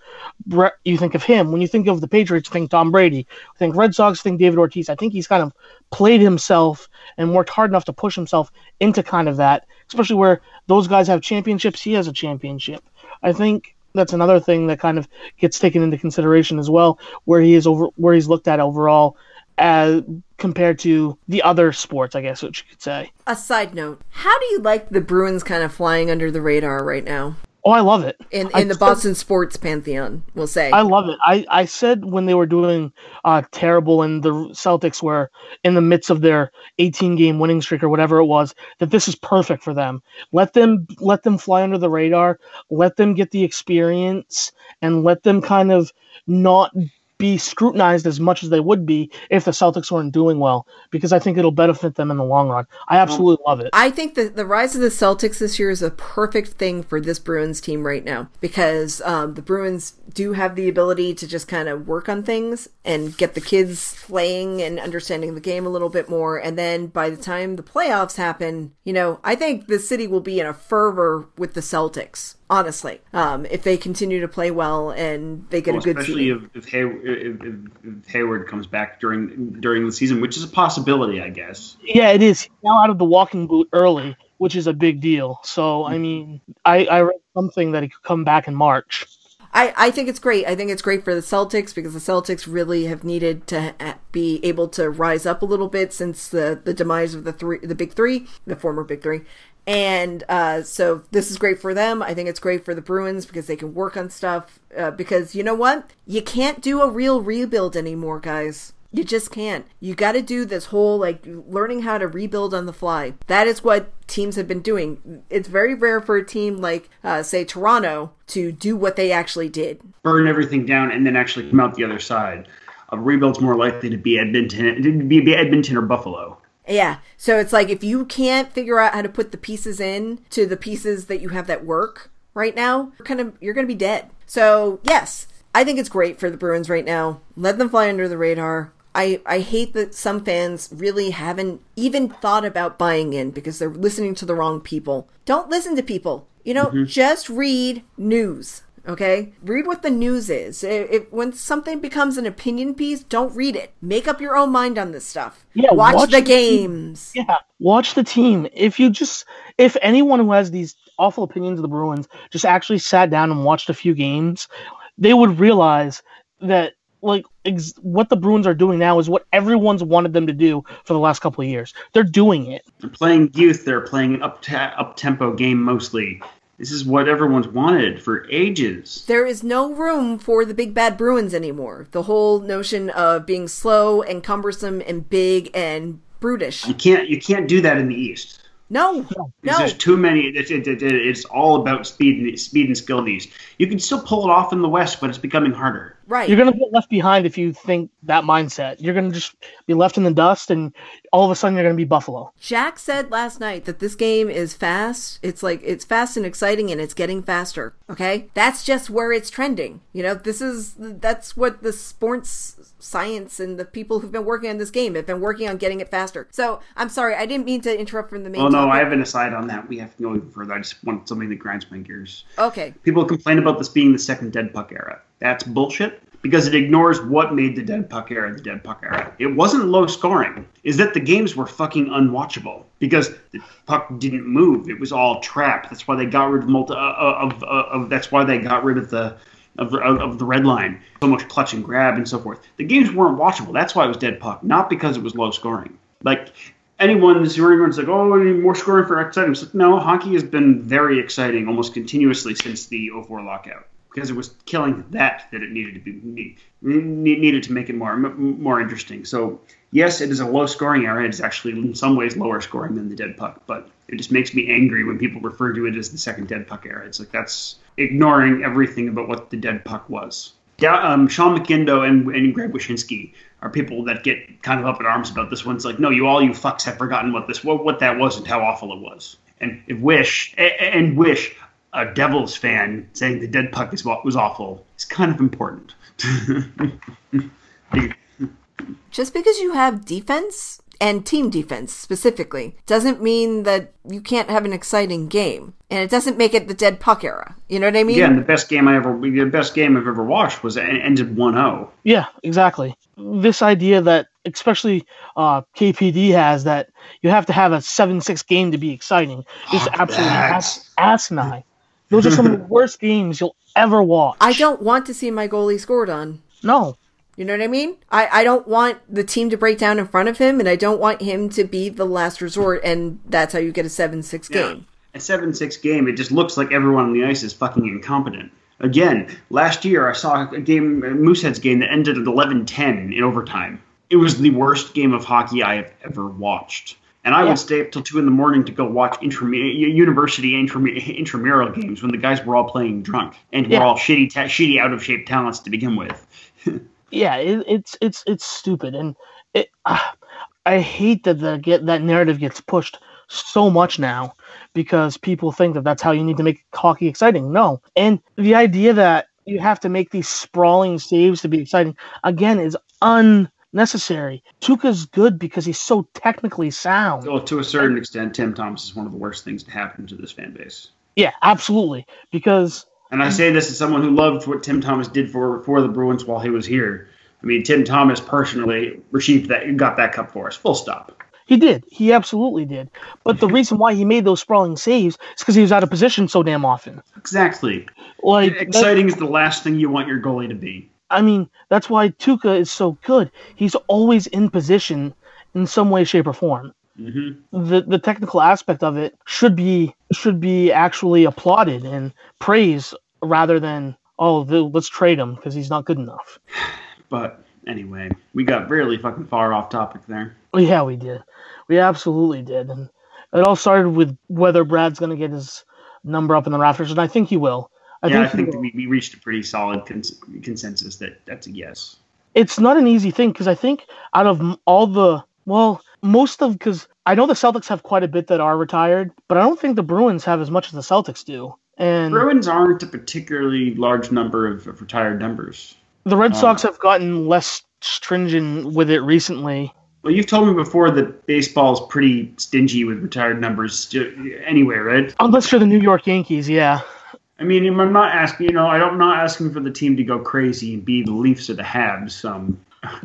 you think of him. When you think of the Patriots, think Tom Brady. Think Red Sox, think David Ortiz. I think he's kind of played himself and worked hard enough to push himself into kind of that, especially where those guys have championships. He has a championship. I think that's another thing that kind of gets taken into consideration as well, where he is over, where he's looked at overall as compared to the other sports, I guess, what you could say. A side note: How do you like the Bruins kind of flying under the radar right now? Oh, I love it. In in the Boston sports pantheon, we'll say. I love it. I, I said when they were doing uh, terrible and the Celtics were in the midst of their 18 game winning streak or whatever it was that this is perfect for them. Let them let them fly under the radar. Let them get the experience and let them kind of not be scrutinized as much as they would be if the Celtics weren't doing well, because I think it'll benefit them in the long run. I absolutely love it. I think that the rise of the Celtics this year is a perfect thing for this Bruins team right now because um, the Bruins do have the ability to just kind of work on things and get the kids playing and understanding the game a little bit more. And then by the time the playoffs happen, you know, I think the city will be in a fervor with the Celtics honestly. Um, if they continue to play well and they get well, a good especially if, if, Hay- if, if, Hayward comes back during during the season, which is a possibility, I guess. Yeah, it is. He's now out of the walking boot early, which is a big deal. So I mean, I, I read something that he could come back in March. I, I think it's great. I think it's great for the Celtics because the Celtics really have needed to be able to rise up a little bit since the, the demise of the three, the big three, the former big three, and uh, so this is great for them. I think it's great for the Bruins because they can work on stuff. Uh, because you know what? You can't do a real rebuild anymore, guys. You just can't. You got to do this whole like learning how to rebuild on the fly. That is what teams have been doing. It's very rare for a team like, uh, say, Toronto to do what they actually did burn everything down and then actually come out the other side. A rebuild's more likely to be Edmonton, to be Edmonton or Buffalo. Yeah. So it's like if you can't figure out how to put the pieces in to the pieces that you have that work right now, you're kind of you're going to be dead. So, yes, I think it's great for the Bruins right now. Let them fly under the radar. I, I hate that some fans really haven't even thought about buying in because they're listening to the wrong people. Don't listen to people. You know, Mm-hmm. just read news. Okay, read what the news is. If, if- when something becomes an opinion piece, don't read it. Make up your own mind on this stuff. Yeah, watch, watch the the team. games. Yeah, watch the team. If you just, if anyone who has these awful opinions of the Bruins just actually sat down and watched a few games, they would realize that like ex- what the Bruins are doing now is what everyone's wanted them to do for the last couple of years. They're doing it. They're playing youth. They're playing an up up tempo game mostly. This is what everyone's wanted for ages. There is no room for the big bad Bruins anymore. The whole notion of being slow and cumbersome and big and brutish. You can't you can't do that in the East. No, no. There's too many. It, it, it, it's all about speed and speed and skill. in the East. You can still pull it off in the West, but it's becoming harder. Right. You're gonna get left behind if you think that mindset. You're gonna just be left in the dust, and all of a sudden you're gonna be Buffalo. Jack said last night that this game is fast. It's like it's fast and exciting and it's getting faster. Okay? That's just where it's trending. You know, this is that's what the sports science and the people who've been working on this game have been working on getting it faster. So, I'm sorry, I didn't mean to interrupt from the main Oh no, topic. I have an aside on that. We have to go even further. I just want something that grinds my gears. Okay. People complain about this being the second dead puck era. That's bullshit because it ignores what made the dead puck era the dead puck era. It wasn't low scoring. Is that the games were fucking unwatchable because the puck didn't move. It was all trapped. That's why they got rid of multi, uh, of, of, of that's why they got rid of the of, of, the red line. So much clutch and grab and so forth. The games weren't watchable. That's why it was dead puck, not because it was low scoring. Like anyone, everyone's like, oh, more scoring for exciting. It's like, no, hockey has been very exciting almost continuously since the 04 lockout because it was killing that that it needed to be ne- needed to make it more more interesting. So yes, it is a low scoring era. It's actually in some ways lower scoring than the dead puck, but it just makes me angry when people refer to it as the second dead puck era. It's like that's ignoring everything about what the dead puck was. Um, Sean McIndoe and, and Greg Wyshynski are people that get kind of up in arms about this one. It's like, no, you all you fucks have forgotten what this what, what that was and how awful it was. And Wish and Wish a Devils fan saying the dead puck is what was awful is kind of important. Just because you have defense and team defense specifically doesn't mean that you can't have an exciting game. And it doesn't make it the dead puck era. You know what I mean? Again, the best game I ever the best game I've ever watched was ended 1-0. Yeah, exactly. This idea that, especially uh, KPD has, that you have to have a seven-six game to be exciting is Fuck absolutely ass- asinine. Those are some of the worst games you'll ever watch. I don't want to see my goalie scored on. No, You know what I mean? I, I don't want the team to break down in front of him, and I don't want him to be the last resort, and that's how you get a 7 6 game. A 7-6 game, it just looks like everyone on the ice is fucking incompetent. Again, last year I saw a game, a Mooseheads game that ended at 11-10 in overtime. It was the worst game of hockey I have ever watched. And I Yeah. would stay up till 2 in the morning to go watch intramu- university intramu- intramural games when the guys were all playing drunk and Yeah. were all shitty, ta- shitty out of shape talents to begin with. yeah, it, it's it's it's stupid, and it. Uh, I hate that the get that narrative gets pushed so much now because people think that that's how you need to make hockey exciting. No, and the idea that you have to make these sprawling saves to be exciting again is unnecessary. Tuukka's good because he's so technically sound. Well, to a certain extent, Tim Thomas is one of the worst things to happen to this fan base. Yeah, absolutely. Because And I say this as someone who loved what Tim Thomas did for for the Bruins while he was here. I mean, Tim Thomas personally received that, got that cup for us. Full stop. he did, he absolutely did. But the reason why he made those sprawling saves is because he was out of position so damn often. Exactly. Like Exciting is the last thing you want your goalie to be. I mean, that's why Tuukka is so good. He's always in position in some way, shape, or form. hmm The the technical aspect of it should be should be actually applauded and praised rather than oh the, let's trade him because he's not good enough. But anyway, we got really fucking far off topic there. Yeah, we did. We absolutely did, and it all started with whether Brad's going to get his number up in the rafters, and I think he will. I yeah, I think, he think we, we reached a pretty solid cons- consensus that that's a yes. it's not an easy thing because I think out of all the well, most of because I know the Celtics have quite a bit that are retired, but I don't think the Bruins have as much as the Celtics do. And Bruins aren't a particularly large number of, of retired numbers. the Red um, Sox have gotten less stringent with it recently. Well, you've told me before that baseball is pretty stingy with retired numbers anyway, right? Unless you're the New York Yankees, yeah. I mean, I'm not asking, you know, I'm not asking for the team to go crazy and be the Leafs or the Habs, um,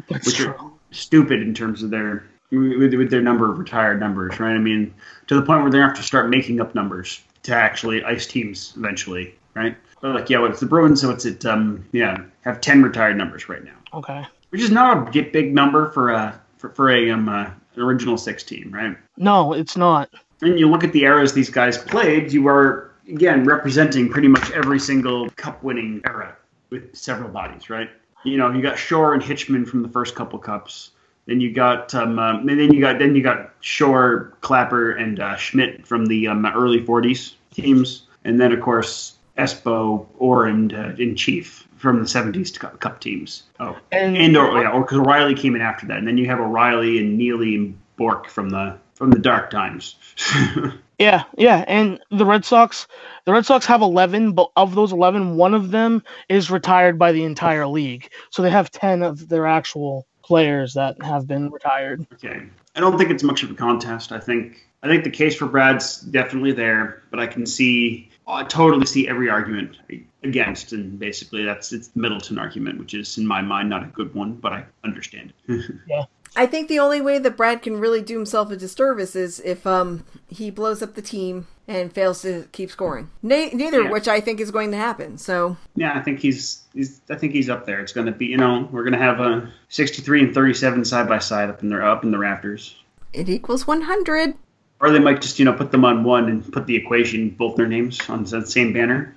That's which true. are stupid in terms of their with, with their number of retired numbers, right? I mean, to the point where they have to start making up numbers to actually ice teams eventually, right? But like, yeah, it's the Bruins, so it's at um, yeah, have ten retired numbers right now, Okay. which is not a get big number for a for, for a um uh, original six team, right? No, it's not. and you look at the eras these guys played, you are again representing pretty much every single cup winning era with several bodies, right? You know, you got Shore and Hitchman from the first couple cups. Then you got um, um, and then you got then you got Shore, Clapper, and uh, Schmidt from the um, early '40s teams, and then of course Espo, Orr, and uh, and Chief from the '70s cup, cup teams. Oh, And, and or yeah, or because O'Reilly came in after that, and then you have O'Reilly and Neely and Bourque from the from the dark times. yeah, yeah, and the Red Sox, the Red Sox have 11, but of those 11, one of them is retired by the entire league. So they have 10 of their actual players that have been retired. okay, I don't think it's much of a contest. I think I think the case for Brad's definitely there, but I can see I totally see every argument against, and basically that's it's the Middleton argument, which is in my mind not a good one, but I understand it. I think the only way that Brad can really do himself a disservice is if um he blows up the team and fails to keep scoring. Na- neither Yeah. of which I think is going to happen. So yeah, I think he's he's I think he's up there. It's going to be you know we're going to have a 63 and 37 side by side up in the up in the rafters. it equals 100. Or they might just, you know, put them on one and put the equation, both their names, on the same banner.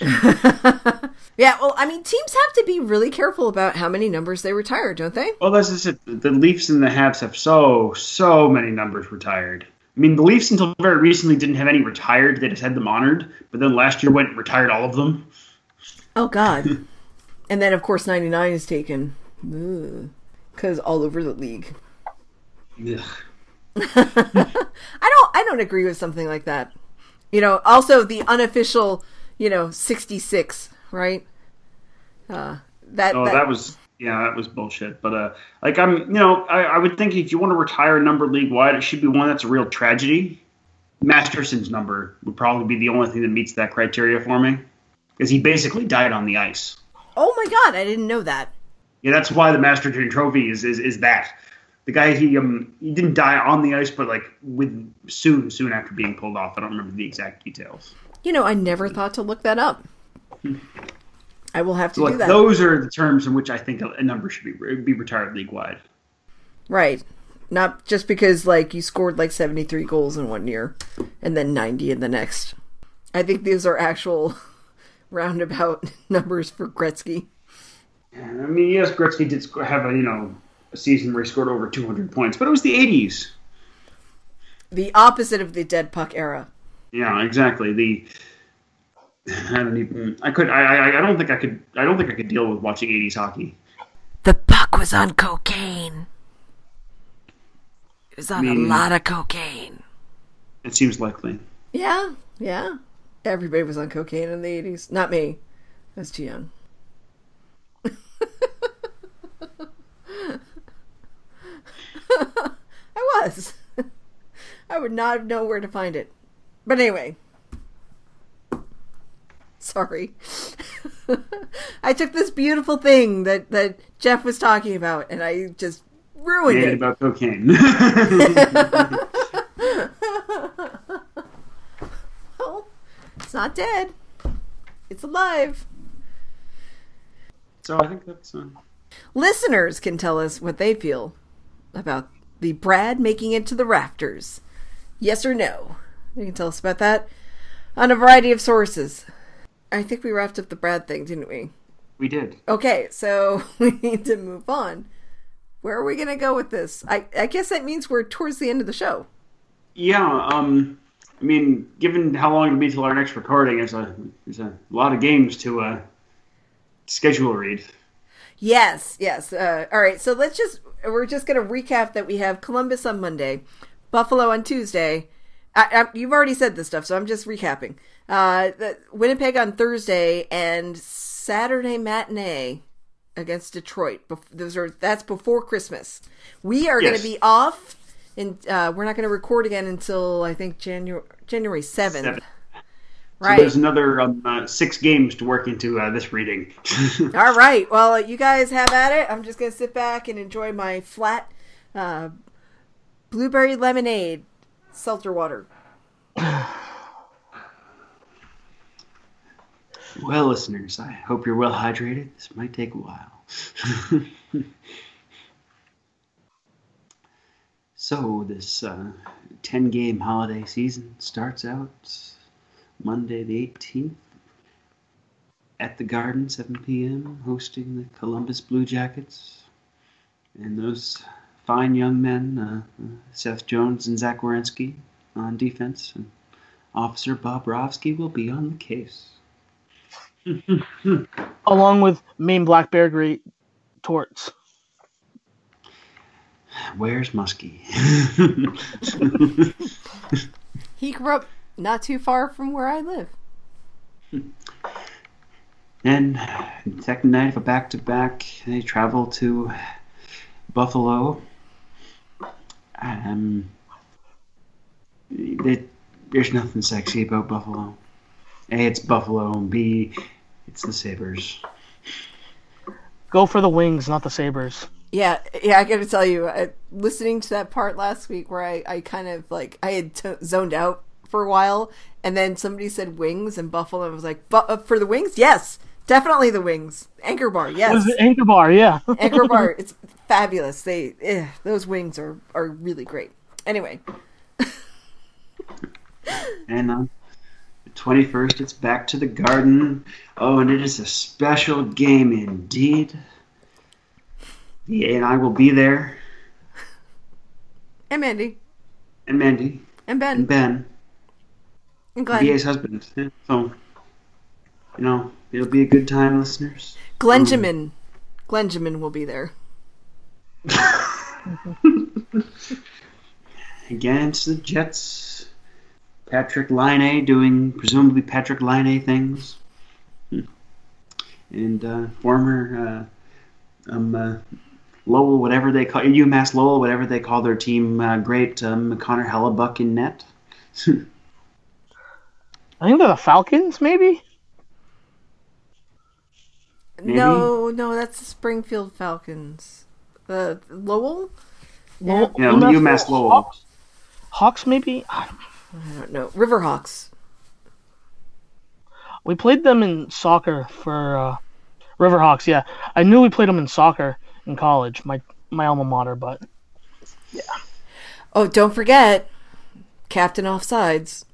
Yeah, well, I mean, teams have to be really careful about how many numbers they retire, don't they? Well, that's just it. The Leafs and the Habs have so, so many numbers retired. I mean, the Leafs until very recently didn't have any retired. They just had them honored. But then last year went and retired all of them. Oh God. and then of course 99 is taken because all over the league. Ugh. I don't I don't agree with something like that. You know, also the unofficial, you know, 66, right? Uh that, Oh, that, that was yeah, that was bullshit. But uh, like I'm, you know, I, I would think if you want to retire a number league wide, it should be one that's a real tragedy. Masterton's number would probably be the only thing that meets that criteria for me, because he basically died on the ice. Oh my god, I didn't know that. Yeah, that's why the Masterton Trophy is is, is that. The guy he um he didn't die on the ice, but like with soon soon after being pulled off. I don't remember the exact details. You know, I never thought to look that up. I will have to do that. those are the terms in which I think a, a number should be be retired league wide. Right. Not just because like you scored like 73 goals in one year and then 90 in the next. I think these are actual roundabout numbers for Gretzky. I mean, yes, Gretzky did have a you know a season where he scored over 200 points, but it was the 80s. The opposite of the dead puck era. Yeah, exactly. The I don't even. I could. I. I, I don't think I could. I don't think I could deal with watching 80s hockey. The puck was on cocaine. It was on mean- a lot of cocaine. It seems likely. Yeah, yeah. Everybody was on cocaine in the 80s. Not me. I was too young. I was. I would not have known where to find it. But anyway. Sorry. I took this beautiful thing that, that Jeff was talking about and I just ruined Made it. about cocaine. Oh, it's not dead. It's alive. so I think that's. Uh, Listeners can tell us what they feel about the Brad making it to the rafters. Yes or no? You can tell us about that on a variety of sources. I think we wrapped up the Brad thing, didn't we? we did. Okay, so we need to move on. Where are we going to go with this? I, I guess that means we're towards the end of the show. Yeah. Um. I mean, given how long it'll be till our next recording, there's a there's a lot of games to uh schedule read. Yes, yes. Uh, all right, so let's just, we're just going to recap that we have Columbus on Monday, Buffalo on Tuesday. I, I, you've already said this stuff, so I'm just recapping. Uh, the, Winnipeg on Thursday and Saturday matinee against Detroit. Those are that's before Christmas. We are going to be off, and uh, we're not going to record again until I think January January seventh. Seven. So Right. there's another um, uh, six games to work into uh, this reading. All right. Well, you guys have at it. I'm just going to sit back and enjoy my flat uh, blueberry lemonade seltzer water. well, listeners, I hope you're well hydrated. This might take a while. so this uh, 10 game holiday season starts out Monday the 18th at the Garden, 7 p.m., hosting the Columbus Blue Jackets. And those fine young men, uh, Seth Jones and Zach Werenski on defense, and Officer Bobrovsky will be on the case. along with Maine Black Bear Great Torts. Where's Muskie? He grew up not too far from where I live. and second night of a back to back, they travel to Buffalo. Um, they, there's nothing sexy about Buffalo. A, it's Buffalo, and B, it's the Sabres. Go for the wings, not the sabers. Yeah, yeah, I got to tell you, I, listening to that part last week where I, I kind of like I had t- zoned out for a while, and then somebody said wings and buffalo. and I was like, "Bu- uh, for the wings, yes, definitely the wings. Anchor bar, It yes, was the Anchor Bar, yeah. Anchor bar. It's fabulous. They eh, those wings are are really great. Anyway, And on the 21st, it's back to the Garden. Oh, and it is a special game indeed. Yeah, and I will be there, and Mandy and Mandy, and Ben and Ben, and Glenn. VA's husband. Yeah, So, you know, it'll be a good time, listeners. Glenjamin. Glenjamin will be there. Against the Jets. Patrik Laine doing presumably Patrik Laine things. Hmm. And uh, former uh, um, uh, Lowell, whatever they call UMass Lowell, whatever they call their team, uh, great um, Connor Hellebuyck in net. I think they're the Falcons, maybe? No, no, that's the Springfield Falcons. The Lowell. Lowell- Yeah, UMass Lowell. Hawks? Hawks, maybe? I don't- I don't know. Riverhawks. We played them in soccer for uh, Riverhawks, yeah. I knew we played them in soccer in college, my my alma mater, but yeah. Oh, don't forget, Captain Offsides.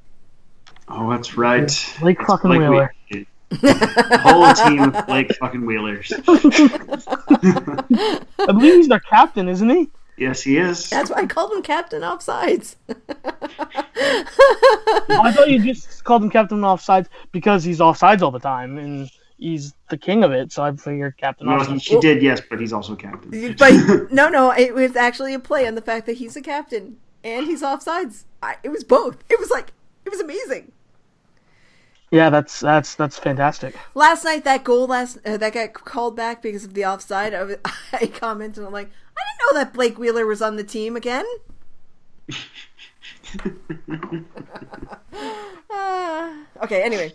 Oh, that's right. Blake It's fucking Blake Wheeler. Wheeler. Whole team of Blake fucking Wheelers. I believe he's their captain, isn't he? Yes, he is. That's why I called him Captain Offsides. I thought you just called him captain offsides because he's offsides all the time and he's the king of it. So I figured captain Well, he, offsides. she did, yes, but he's also captain. but no, no, it was actually a play on the fact that he's a captain and he's offsides. I, it was both. It was like it was amazing. Yeah, that's that's that's fantastic. Last night, that goal last uh, that got called back because of the offside. I, was, I commented, I'm like, I didn't know that Blake Wheeler was on the team again. Uh, okay, anyway.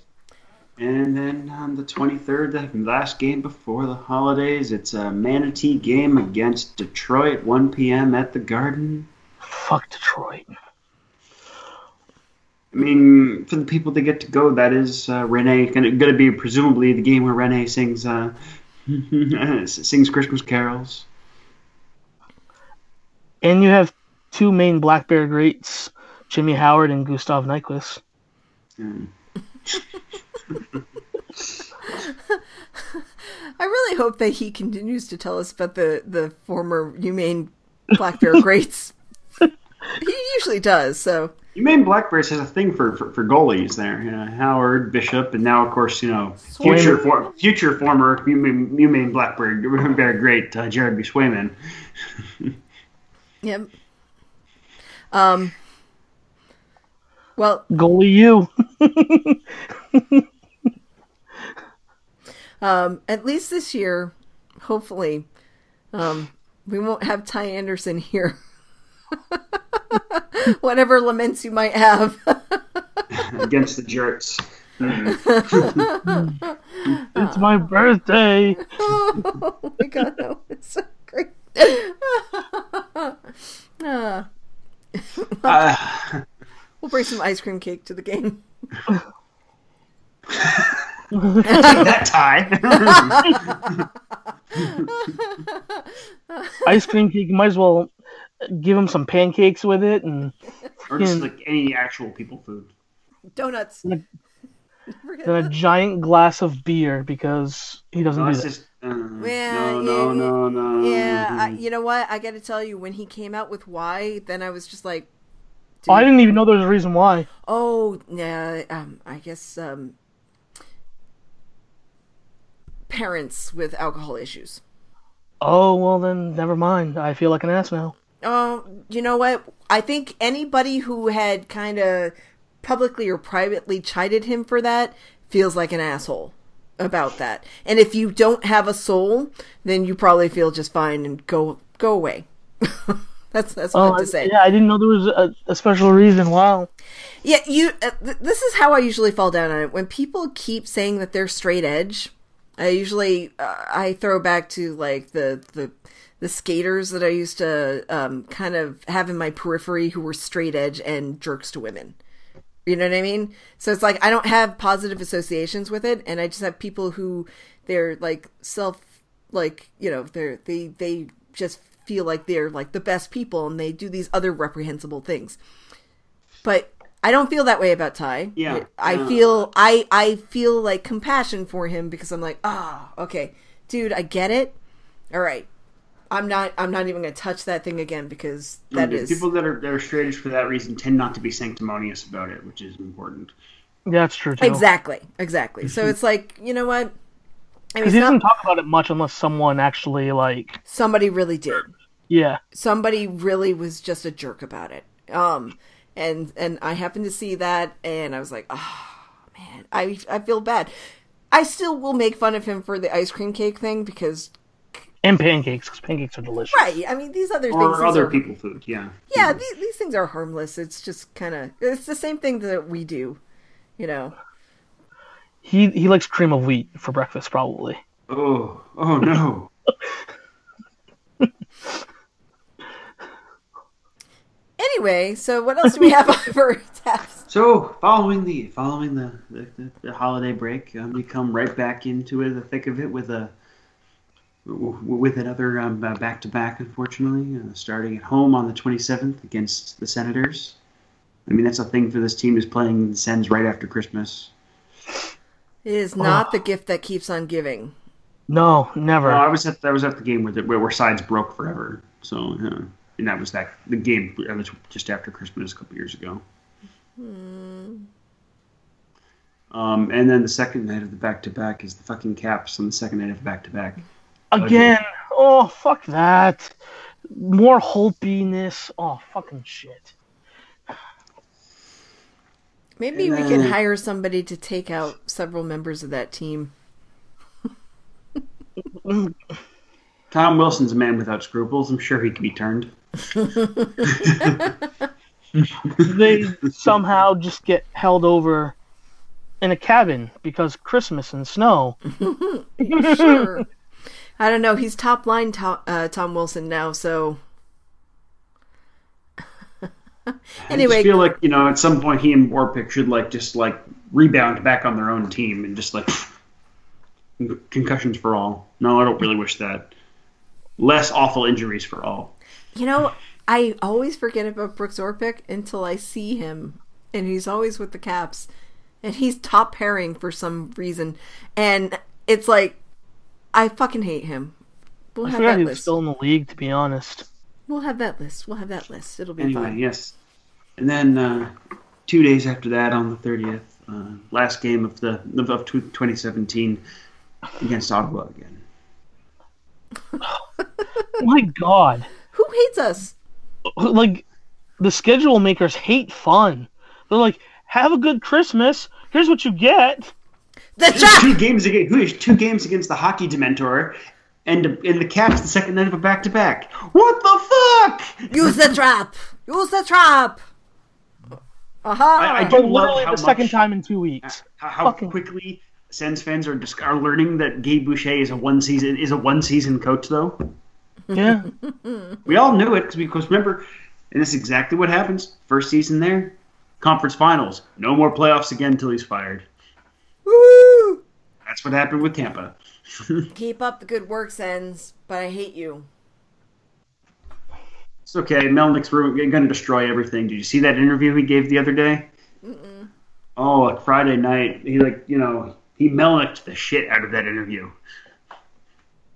And then on the 23rd, the last game before the holidays, it's a Manatee game against Detroit, 1 p.m. at the Garden. Fuck Detroit. I mean, for the people that get to go, that is uh, Renee going to be presumably the game where Renee sings uh, sings Christmas carols. And you have two Maine Black Bear greats, Jimmy Howard and Gustav Nyquist. Mm. I really hope that he continues to tell us about the, the former humane Black Bear greats. He usually does, so. You mean Black Bears has a thing for, for, for goalies there. You know, Howard, Bishop, and now, of course, you know, future for, future former you mean, you mean Black Bear, Bear great uh, Jeremy Swayman. Yep. Um. Well, Goalie you. um, at least this year, hopefully, um, we won't have Ty Anderson here. Whatever laments you might have. against the Jerks. It's my birthday. oh my god, no, it's so great. Uh, we'll bring some ice cream cake to the game. that tie. Ice cream cake. Might as well give him some pancakes with it, and or just like any actual people food. Donuts. Like- Forget then a giant glass of beer because he doesn't No, do that. just uh, Yeah, no, yeah, no, no, no. Yeah, I, you know what? I got to tell you, when he came out with why, then I was just like, Oh, I didn't even know there was a reason why. oh, yeah, um, I guess um, parents with alcohol issues. Oh well, then never mind. I feel like an ass now. Oh, you know what? I think anybody who had kind of publicly or privately chided him for that feels like an asshole about that. And if you don't have a soul, then you probably feel just fine and go go away. that's that's what I Oh, have to say. yeah, I didn't know there was a, a special reason. Wow. Yeah, you. Uh, th- this is how I usually fall down on it. When people keep saying that they're straight edge, I usually uh, I throw back to like the the the skaters that I used to um, kind of have in my periphery who were straight edge and jerks to women. You know what I mean? So it's like I don't have positive associations with it, and I just have people who they're like self, like you know, they're they they just feel like they're like the best people, and they do these other reprehensible things. But I don't feel that way about Ty. Yeah. I feel I I feel like compassion for him because I'm like, ah, okay, dude, I get it. All right. I'm not I'm not even gonna touch that thing again because that And is people that are that are straightish for that reason tend not to be sanctimonious about it, which is important. Yeah, that's true too. exactly exactly. So it's like you know what. I mean, Because it's he not, doesn't talk about it much unless someone actually like. somebody really did. Yeah. somebody really was just a jerk about it. Um, and and I happened to see that, and I was like, oh man, I I feel bad. I still will make fun of him for the ice cream cake thing because, And pancakes, because pancakes are delicious. right? I mean, these other things, Or these other are- people food, yeah. yeah, these, these things are harmless. It's just kind of it's the same thing that we do, you know. He he likes cream of wheat for breakfast, probably. Oh, oh no. Anyway, so what else do we have for tabs? So, following the following the the, the, the holiday break, um, we come right back into it, the thick of it, with a w- with another um, back to back. Unfortunately, uh, starting at home on the 27th against the Senators. I mean, that's a thing for this team is playing the Sens right after Christmas. It is not the gift that keeps on giving. No, never. Well, I was at I was at the game where the, where, where sides broke forever. So, uh, and that was that the game was just after Christmas a couple years ago. Um, and then the second night of the back to back is the fucking Caps on the second night of back to back. Again. Oh, fuck that. More holpiness. Oh, fucking shit. Maybe we can hire somebody to take out several members of that team. Tom Wilson's a man without scruples. I'm sure he can be turned. They somehow just get held over in a cabin because Christmas and snow. Sure. I don't know. He's top line to- uh, Tom Wilson now, so. I anyway, just feel like you know at some point he and Orpik should like just like rebound back on their own team and just like concussions for all. No, I don't really wish that. Less awful injuries for all. you know, I always forget about Brooks Orpik until I see him, and he's always with the Caps, and he's top pairing for some reason, and it's like, I fucking hate him. We'll I have forgot that he was list. still in the league, to be honest. We'll have that list. We'll have that list. It'll be Anyway, fun. yes. And then uh, two days after that, on the 30th, uh, last game of the of 2017 against Ottawa again. My God. Who hates us? Like, the schedule makers hate fun. They're like, have a good Christmas. Here's what you get. The two Jack. games against who is two games against the hockey Dementor, and in the Caps the second night of a back to back. What the fuck? Use the trap. Use the trap. Aha! I, I do But love literally how the second time in two uh, weeks. how, how Fucking- quickly Sens fans are just are learning that Gabe Boucher is a one season is a one season coach though. Yeah. We all knew it because because remember, and this is exactly what happens. First season there, conference finals, no more playoffs again until he's fired. That's what happened with Tampa. Keep up the good work, Sens, but I hate you. It's okay. Melnyk's going to destroy everything. Did you see that interview he gave the other day? Mm-mm. Oh, like Friday night, he like you know he Melnicked the shit out of that interview.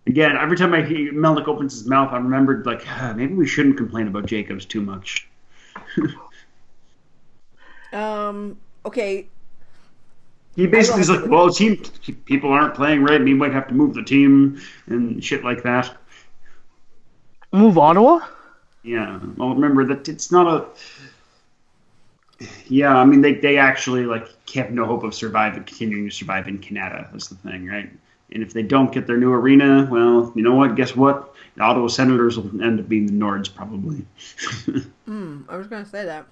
Again, every time I hear Melnyk opens his mouth, I remembered like ah, maybe we shouldn't complain about Jacobs too much. Um. Okay. He basically is like, to- well, team people aren't playing right, We might have to move the team and shit like that. Move Ottawa? Yeah. Well, remember that it's not a. Yeah, I mean they they actually like have no hope of surviving, continuing to survive in Canada. That's the thing, right? And if they don't get their new arena, well, you know what? Guess what? The Ottawa Senators will end up being the Nords probably. Hmm. I was gonna say that.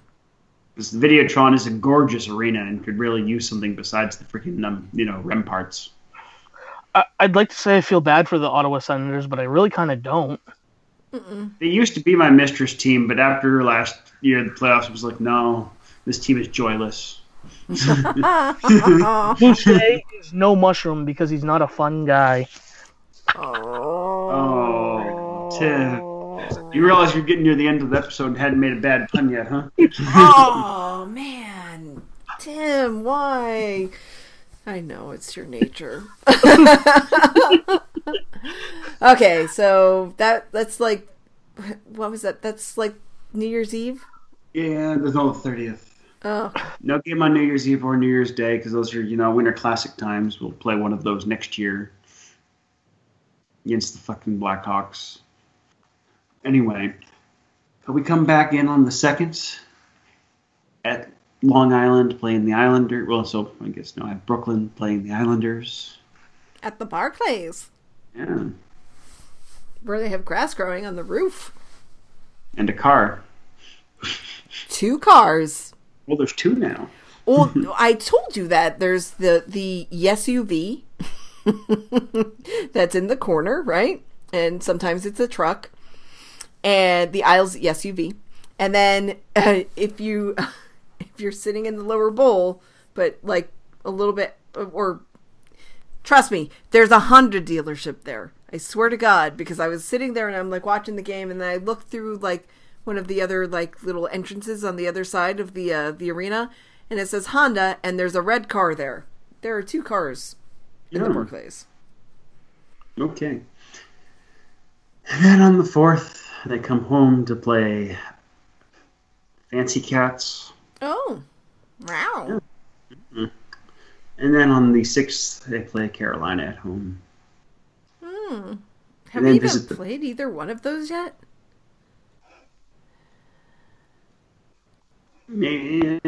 Because the Videotron is a gorgeous arena and could really use something besides the freaking um, you know Remparts. I- I'd like to say I feel bad for the Ottawa Senators, but I really kind of don't. They used to be my mistress team, but after last year, the playoffs was like, no, this team is joyless. Boucher is no mushroom because he's not a fun guy. Oh, Tim. You realize you're getting near the end of the episode and hadn't made a bad pun yet, huh? oh man, Tim, why? I know it's your nature. okay, so that that's like, what was that? That's like New Year's Eve. Yeah, there's no 30th. Oh, No game on New Year's Eve or New Year's Day because those are, you know, Winter Classic times. We'll play one of those next year against the fucking Blackhawks. Anyway, so we come back in on the second at Long Island playing the Islanders. Well, so I guess no, at Brooklyn playing the Islanders. at the Barclays, Yeah, where they have grass growing on the roof. and a car. Two cars. Well, there's two now. Well, I told you that there's the the SUV that's in the corner, right? And sometimes it's a truck, and the aisle's the SUV. And then uh, if you if you're sitting in the lower bowl, but like a little bit, or trust me, there's a Honda dealership there. I swear to God, because I was sitting there and I'm like watching the game, and then I looked through like one of the other like little entrances on the other side of the uh, the arena, and it says Honda, and there's a red car there. There are two cars in the Yeah. Barclays. Okay. And then on the fourth, they come home to play Fancy Cats. Oh, wow! And then on the sixth, they play Carolina at home. Hmm. Have we even visit the- played either one of those yet? Okay,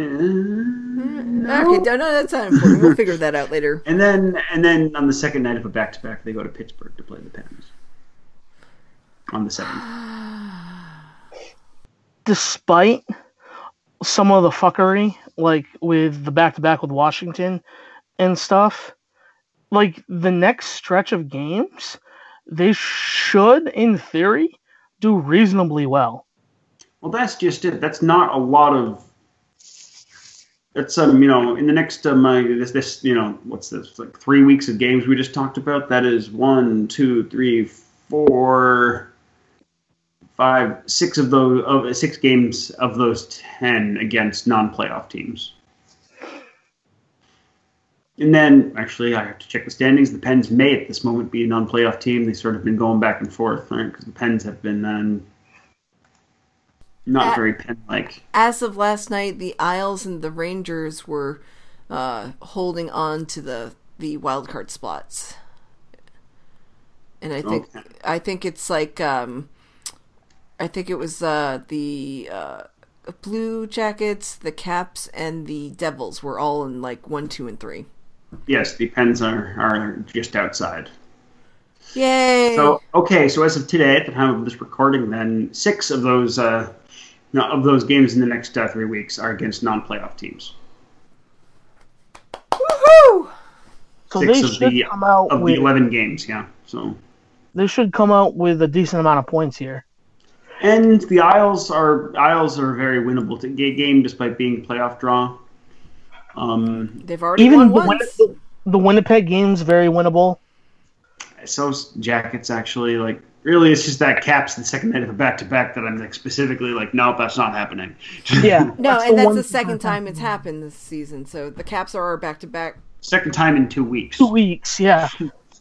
no, no, that's not important. We'll figure that out later. And then, and then on the second night of a back-to-back, they go to Pittsburgh to play the Pens. On the seventh. Despite some of the fuckery, like with the back to back with Washington and stuff, like the next stretch of games, they should, in theory, do reasonably well. Well, that's just it. That's not a lot of. That's um, you know, in the next um, uh, this this you know, what's this like three weeks of games we just talked about? That is one, two, three, four, five, six of those of six games of those ten against non-playoff teams. And then, actually, I have to check the standings. The Pens may, at this moment, be a non-playoff team. They sort of been going back and forth, right? Because the Pens have been um, not Uh, very pen-like. As of last night, the Isles and the Rangers were uh, holding on to the the wild card spots, and I think Okay. I think it's like um, I think it was uh, the uh, Blue Jackets, the Caps, and the Devils were all in like one, two, and three. Yes, the Pens are, are just outside. Yay! So okay, so as of today, at the time of this recording, then six of those uh, of those games in the next uh, three weeks are against non-playoff teams. Woohoo! So Six they of should the come out of with the eleven games, yeah. So they should come out with a decent amount of points here. And the Isles are Isles are a very winnable t- game despite being playoff draw. Um, They've already Even won the, once. Win- the Winnipeg game's very winnable. so's Jackets actually like really it's just that Caps the second night of a back to back that I'm like specifically like nope that's not happening. Yeah, no, that's and that's the second time it's happened this season. So the Caps are back to back. second time in two weeks Two weeks, yeah.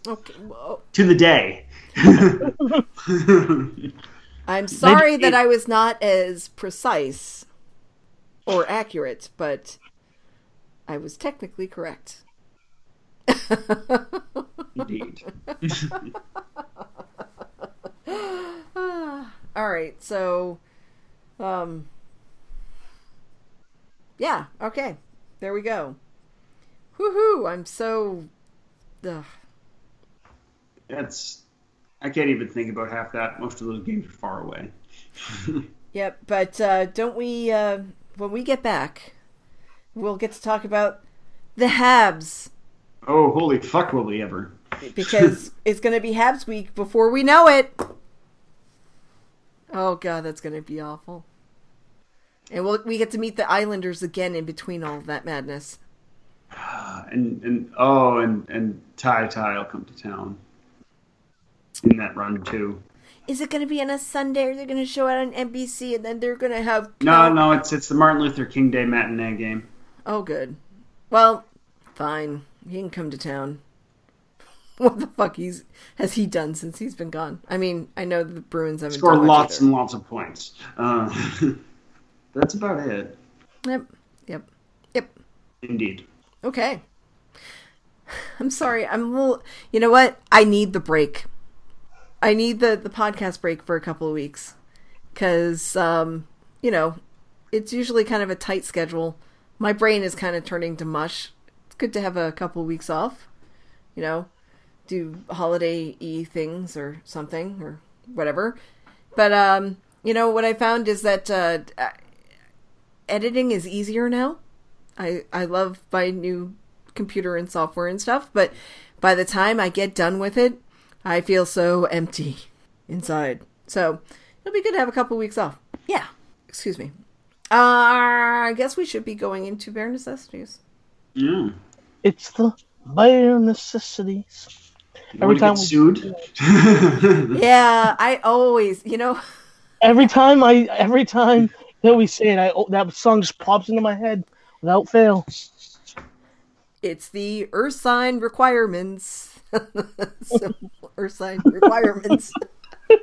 Okay. Well, to the day. I'm sorry that I was not as precise or accurate, but I was technically correct. Indeed. All right, so, um, yeah, okay, there we go. Woohoo! I'm so, ugh. That's I can't even think about half that. Most of those games are far away. Yep, but uh, don't we? Uh, when we get back, we'll get to talk about the Habs Oh, holy fuck! Will we ever? because it's going to be Habs week before we know it. Oh god, that's going to be awful. And we'll, we get to meet the Islanders again in between all of that madness. And and oh, and and Ty Ty will come to town in that run too. Is it going to be on a Sunday? Or they're going to show it on NBC, and then they're going to have No, no, it's it's the Martin Luther King Day matinee game. Oh, good. Well, fine. He can come to town. What the fuck he's has he done since he's been gone? I mean, I know the Bruins haven't Score done much lots either. and lots of points. Uh, that's about it. Yep, yep, yep. Indeed. Okay. I'm sorry. I'm a little. You know what? I need the break. I need the the podcast break for a couple of weeks because um, you know it's usually kind of a tight schedule. My brain is kind of turning to mush. It's good to have a couple of weeks off. You know, do holiday y things or something or whatever. But um, you know what I found is that uh, editing is easier now. I I love my new computer and software and stuff, but by the time I get done with it, I feel so empty inside. So it'll be good to have a couple weeks off. Yeah. Excuse me. Uh, I guess we should be going into bare necessities. Yeah. It's the bare necessities. You Every wanna time get we- sued. Yeah, I always, you know, Every time I, every time that we say it, I oh, that song just pops into my head without fail. it's the Earth sign requirements. Simple Earth sign requirements.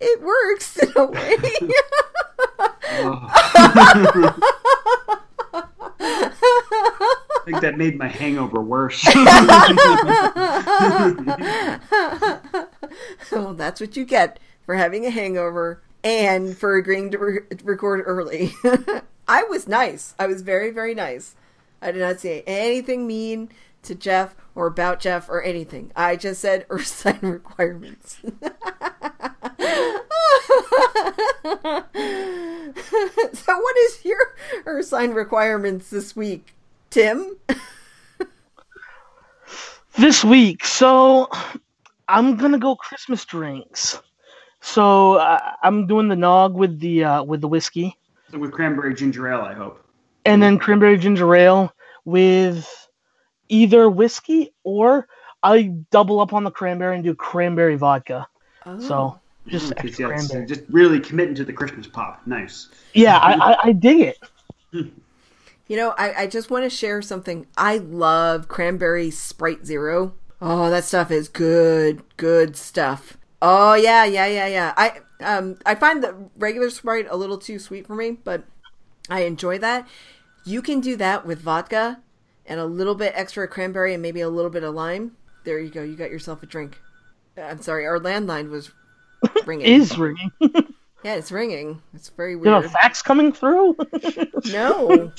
it works in a way. I think that made my hangover worse. well, that's what you get for having a hangover and for agreeing to re- record early. I was nice. I was very, very nice. I did not say anything mean to Jeff or about Jeff or anything. I just said earth sign requirements. so, what is your earth sign requirements this week, Tim? This week, so I'm gonna go Christmas drinks. So uh, I'm doing the nog with the uh, with the whiskey, So with cranberry ginger ale, I hope. and then cranberry ginger ale with either whiskey or I double up on the cranberry and do cranberry vodka. So just Okay, extra yeah, cranberry. just really committing to the Christmas pop. Nice. Yeah, I, I, I dig it. You know, I, I just want to share something. I love cranberry Sprite Zero. Oh, that stuff is good, good stuff. Oh yeah, yeah, yeah, yeah. I um I find the regular Sprite a little too sweet for me, but I enjoy that. You can do that with vodka and a little bit extra cranberry and maybe a little bit of lime. There you go. You got yourself a drink. I'm sorry, our landline was ringing. Is ringing. Yeah, it's ringing. It's very You have weird. a fax coming through? No,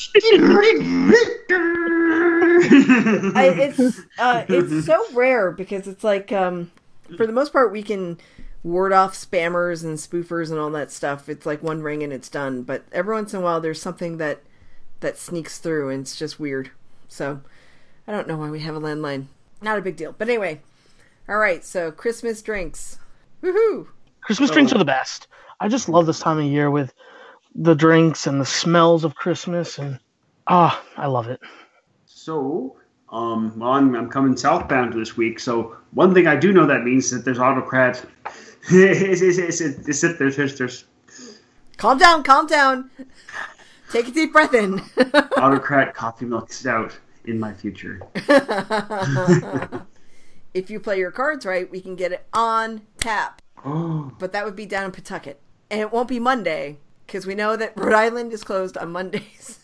I, it's uh, it's so rare because it's like um, for the most part we can ward off spammers and spoofers and all that stuff. It's like one ring and it's done. But every once in a while there's something that that sneaks through and it's just weird. So I don't know why we have a landline. Not a big deal. But anyway, all right. So Christmas drinks. Woohoo! Christmas drinks are the best. I just love this time of year with the drinks and the smells of Christmas and ah, I love it. So, um, well, I'm, I'm coming southbound this week. So one thing I do know that means that there's autocrat. is, is, is, is, is that there's, there's, there's Calm down. Calm down. Take a deep breath in. autocrat coffee milk stout in my future. if you play your cards right, we can get it on tap. Oh, But that would be down in Pawtucket. And it won't be Monday, because we know that Rhode Island is closed on Mondays.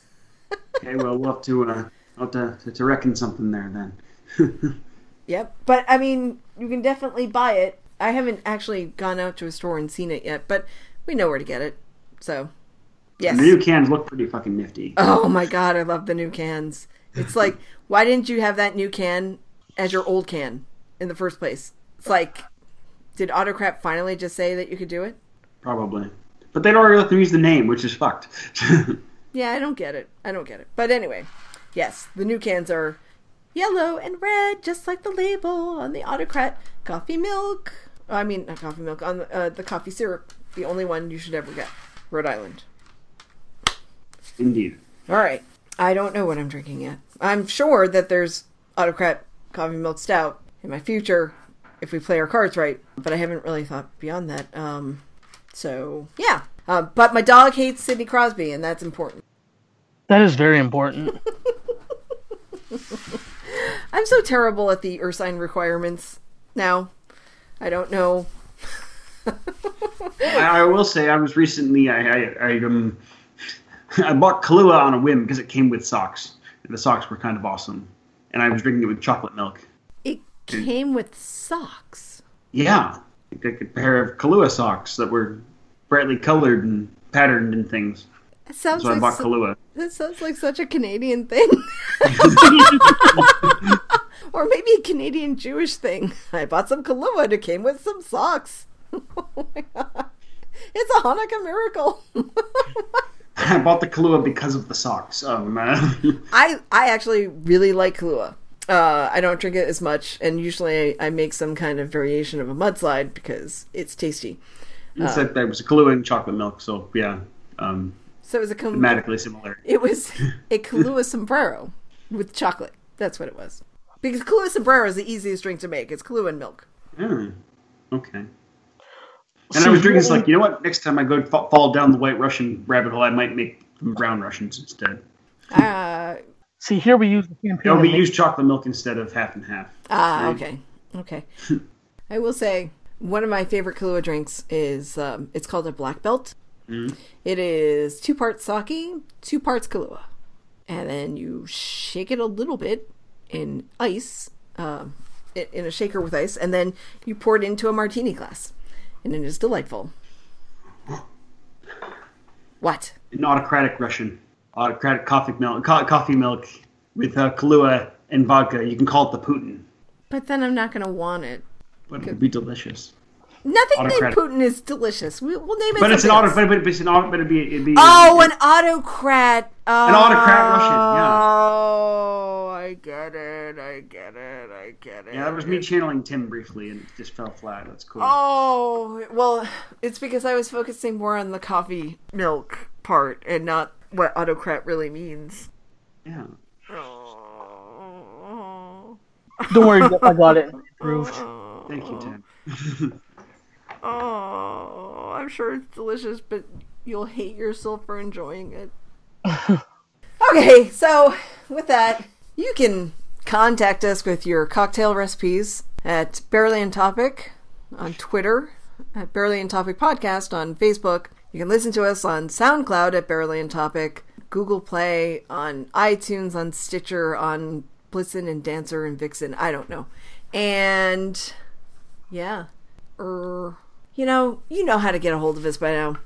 okay. Well, we'll have to, uh, we'll have to, to reckon something there then. Yep. But I mean, you can definitely buy it. I haven't actually gone out to a store and seen it yet, but we know where to get it. So, yes. The new cans look pretty fucking nifty. Oh my god, I love the new cans. It's like, why didn't you have that new can as your old can in the first place? It's like, did Autocrat finally just say that you could do it? Probably. But they'd already let them use the name, which is fucked. Yeah, I don't get it. I don't get it. But anyway, yes, the new cans are yellow and red, just like the label on the Autocrat coffee milk. I mean, not coffee milk, on the, uh, the coffee syrup. The only one you should ever get. Rhode Island. Indeed. All right. I don't know what I'm drinking yet. I'm sure that there's Autocrat coffee milk stout in my future if we play our cards right, but I haven't really thought beyond that. Um, so, yeah. Uh, but my dog hates Sidney Crosby, and that's important. That is very important. I'm so terrible at the Ursine requirements now. I don't know. I, I will say I was recently I I, I um I bought Kahlua on a whim because it came with socks and the socks were kind of awesome and I was drinking it with chocolate milk. It came with socks. Yeah, like a pair of Kahlua socks that were brightly colored and patterned and things. It sounds So I like bought su- Kahlua. that sounds like such a Canadian thing. or maybe a Canadian Jewish thing. I bought some Kahlua and it came with some socks. oh my god. It's a Hanukkah miracle. I bought the Kahlua because of the socks. Um, uh, I I actually really like Kahlua. Uh, I don't drink it as much, and usually I, I make some kind of variation of a mudslide because it's tasty. it's that there was a Kahlua and chocolate milk, so yeah, um, So it was a com- thematically similar. It was a Kahlua sombrero with chocolate. That's what it was. Because Kahlua sombrero is the easiest drink to make. It's Kahlua and milk. Hmm. Okay. And I was drinking this like, you know what? Next time I go fa- fall down the White Russian rabbit hole, I might make them brown Russians instead. Ah, See, here we use the campaign. Or we use chocolate milk instead of half and half. ah, Right. okay, okay. I will say one of my favorite Kahlua drinks is um, it's called a black belt. It is two parts sake, two parts Kahlua, and then you shake it a little bit in ice, um, i- in a shaker with ice, and then you pour it into a martini glass, and it is delightful. What? An autocratic Russian, autocratic coffee milk, co- coffee milk with uh, Kahlua and vodka. You can call it the Putin, But then I'm not going to want it. but it would be delicious. Nothing named Putin is delicious. We, we'll name it. But it's an something auto, but, but it's an auto, but it'd be, it'd be Oh, an autocrat. Oh, An autocrat Russian, yeah. Oh, I get it. I get it. I get it. yeah. That was me channeling Tim briefly, and it just fell flat. That's cool. Oh, well, it's because I was focusing more on the coffee milk part and not what autocrat really means. Yeah. Oh, Don't worry, I got it approved. Thank you, Tim. oh, I'm sure it's delicious, but you'll hate yourself for enjoying it. okay, so with that, you can contact us with your cocktail recipes at Barely on Topic on Twitter, at Barely on Topic Podcast on Facebook. You can listen to us on SoundCloud at Barely on Topic, Google Play, on iTunes, on Stitcher, on Blitzen and Dancer and Vixen. I don't know. And yeah, er, you know, you know how to get a hold of us by now.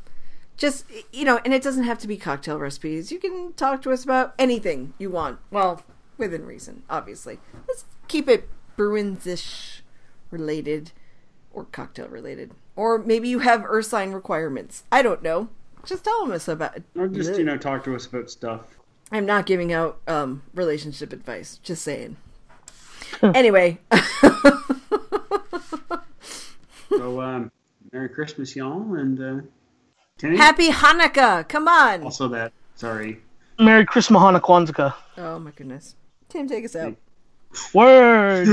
just you know, and it doesn't have to be cocktail recipes. You can talk to us about anything you want. Well, within reason, obviously. Let's keep it Bruins-ish related or cocktail related. Or maybe you have Ursine requirements. I don't know. Just tell us about it. Or just, you know, talk to us about stuff. I'm not giving out um, relationship advice. Just saying. anyway. so, um, Merry Christmas, y'all, and uh, Tinny? Happy Hanukkah! Come on. Also, that. Sorry. Merry Christmas, Hanukkah, Kwanzaa. Oh my goodness. Tim, take us out. Word.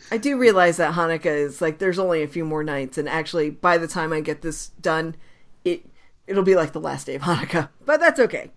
I do realize that Hanukkah is like there's only a few more nights, and actually, by the time I get this done, it it'll be like the last day of Hanukkah. But that's okay.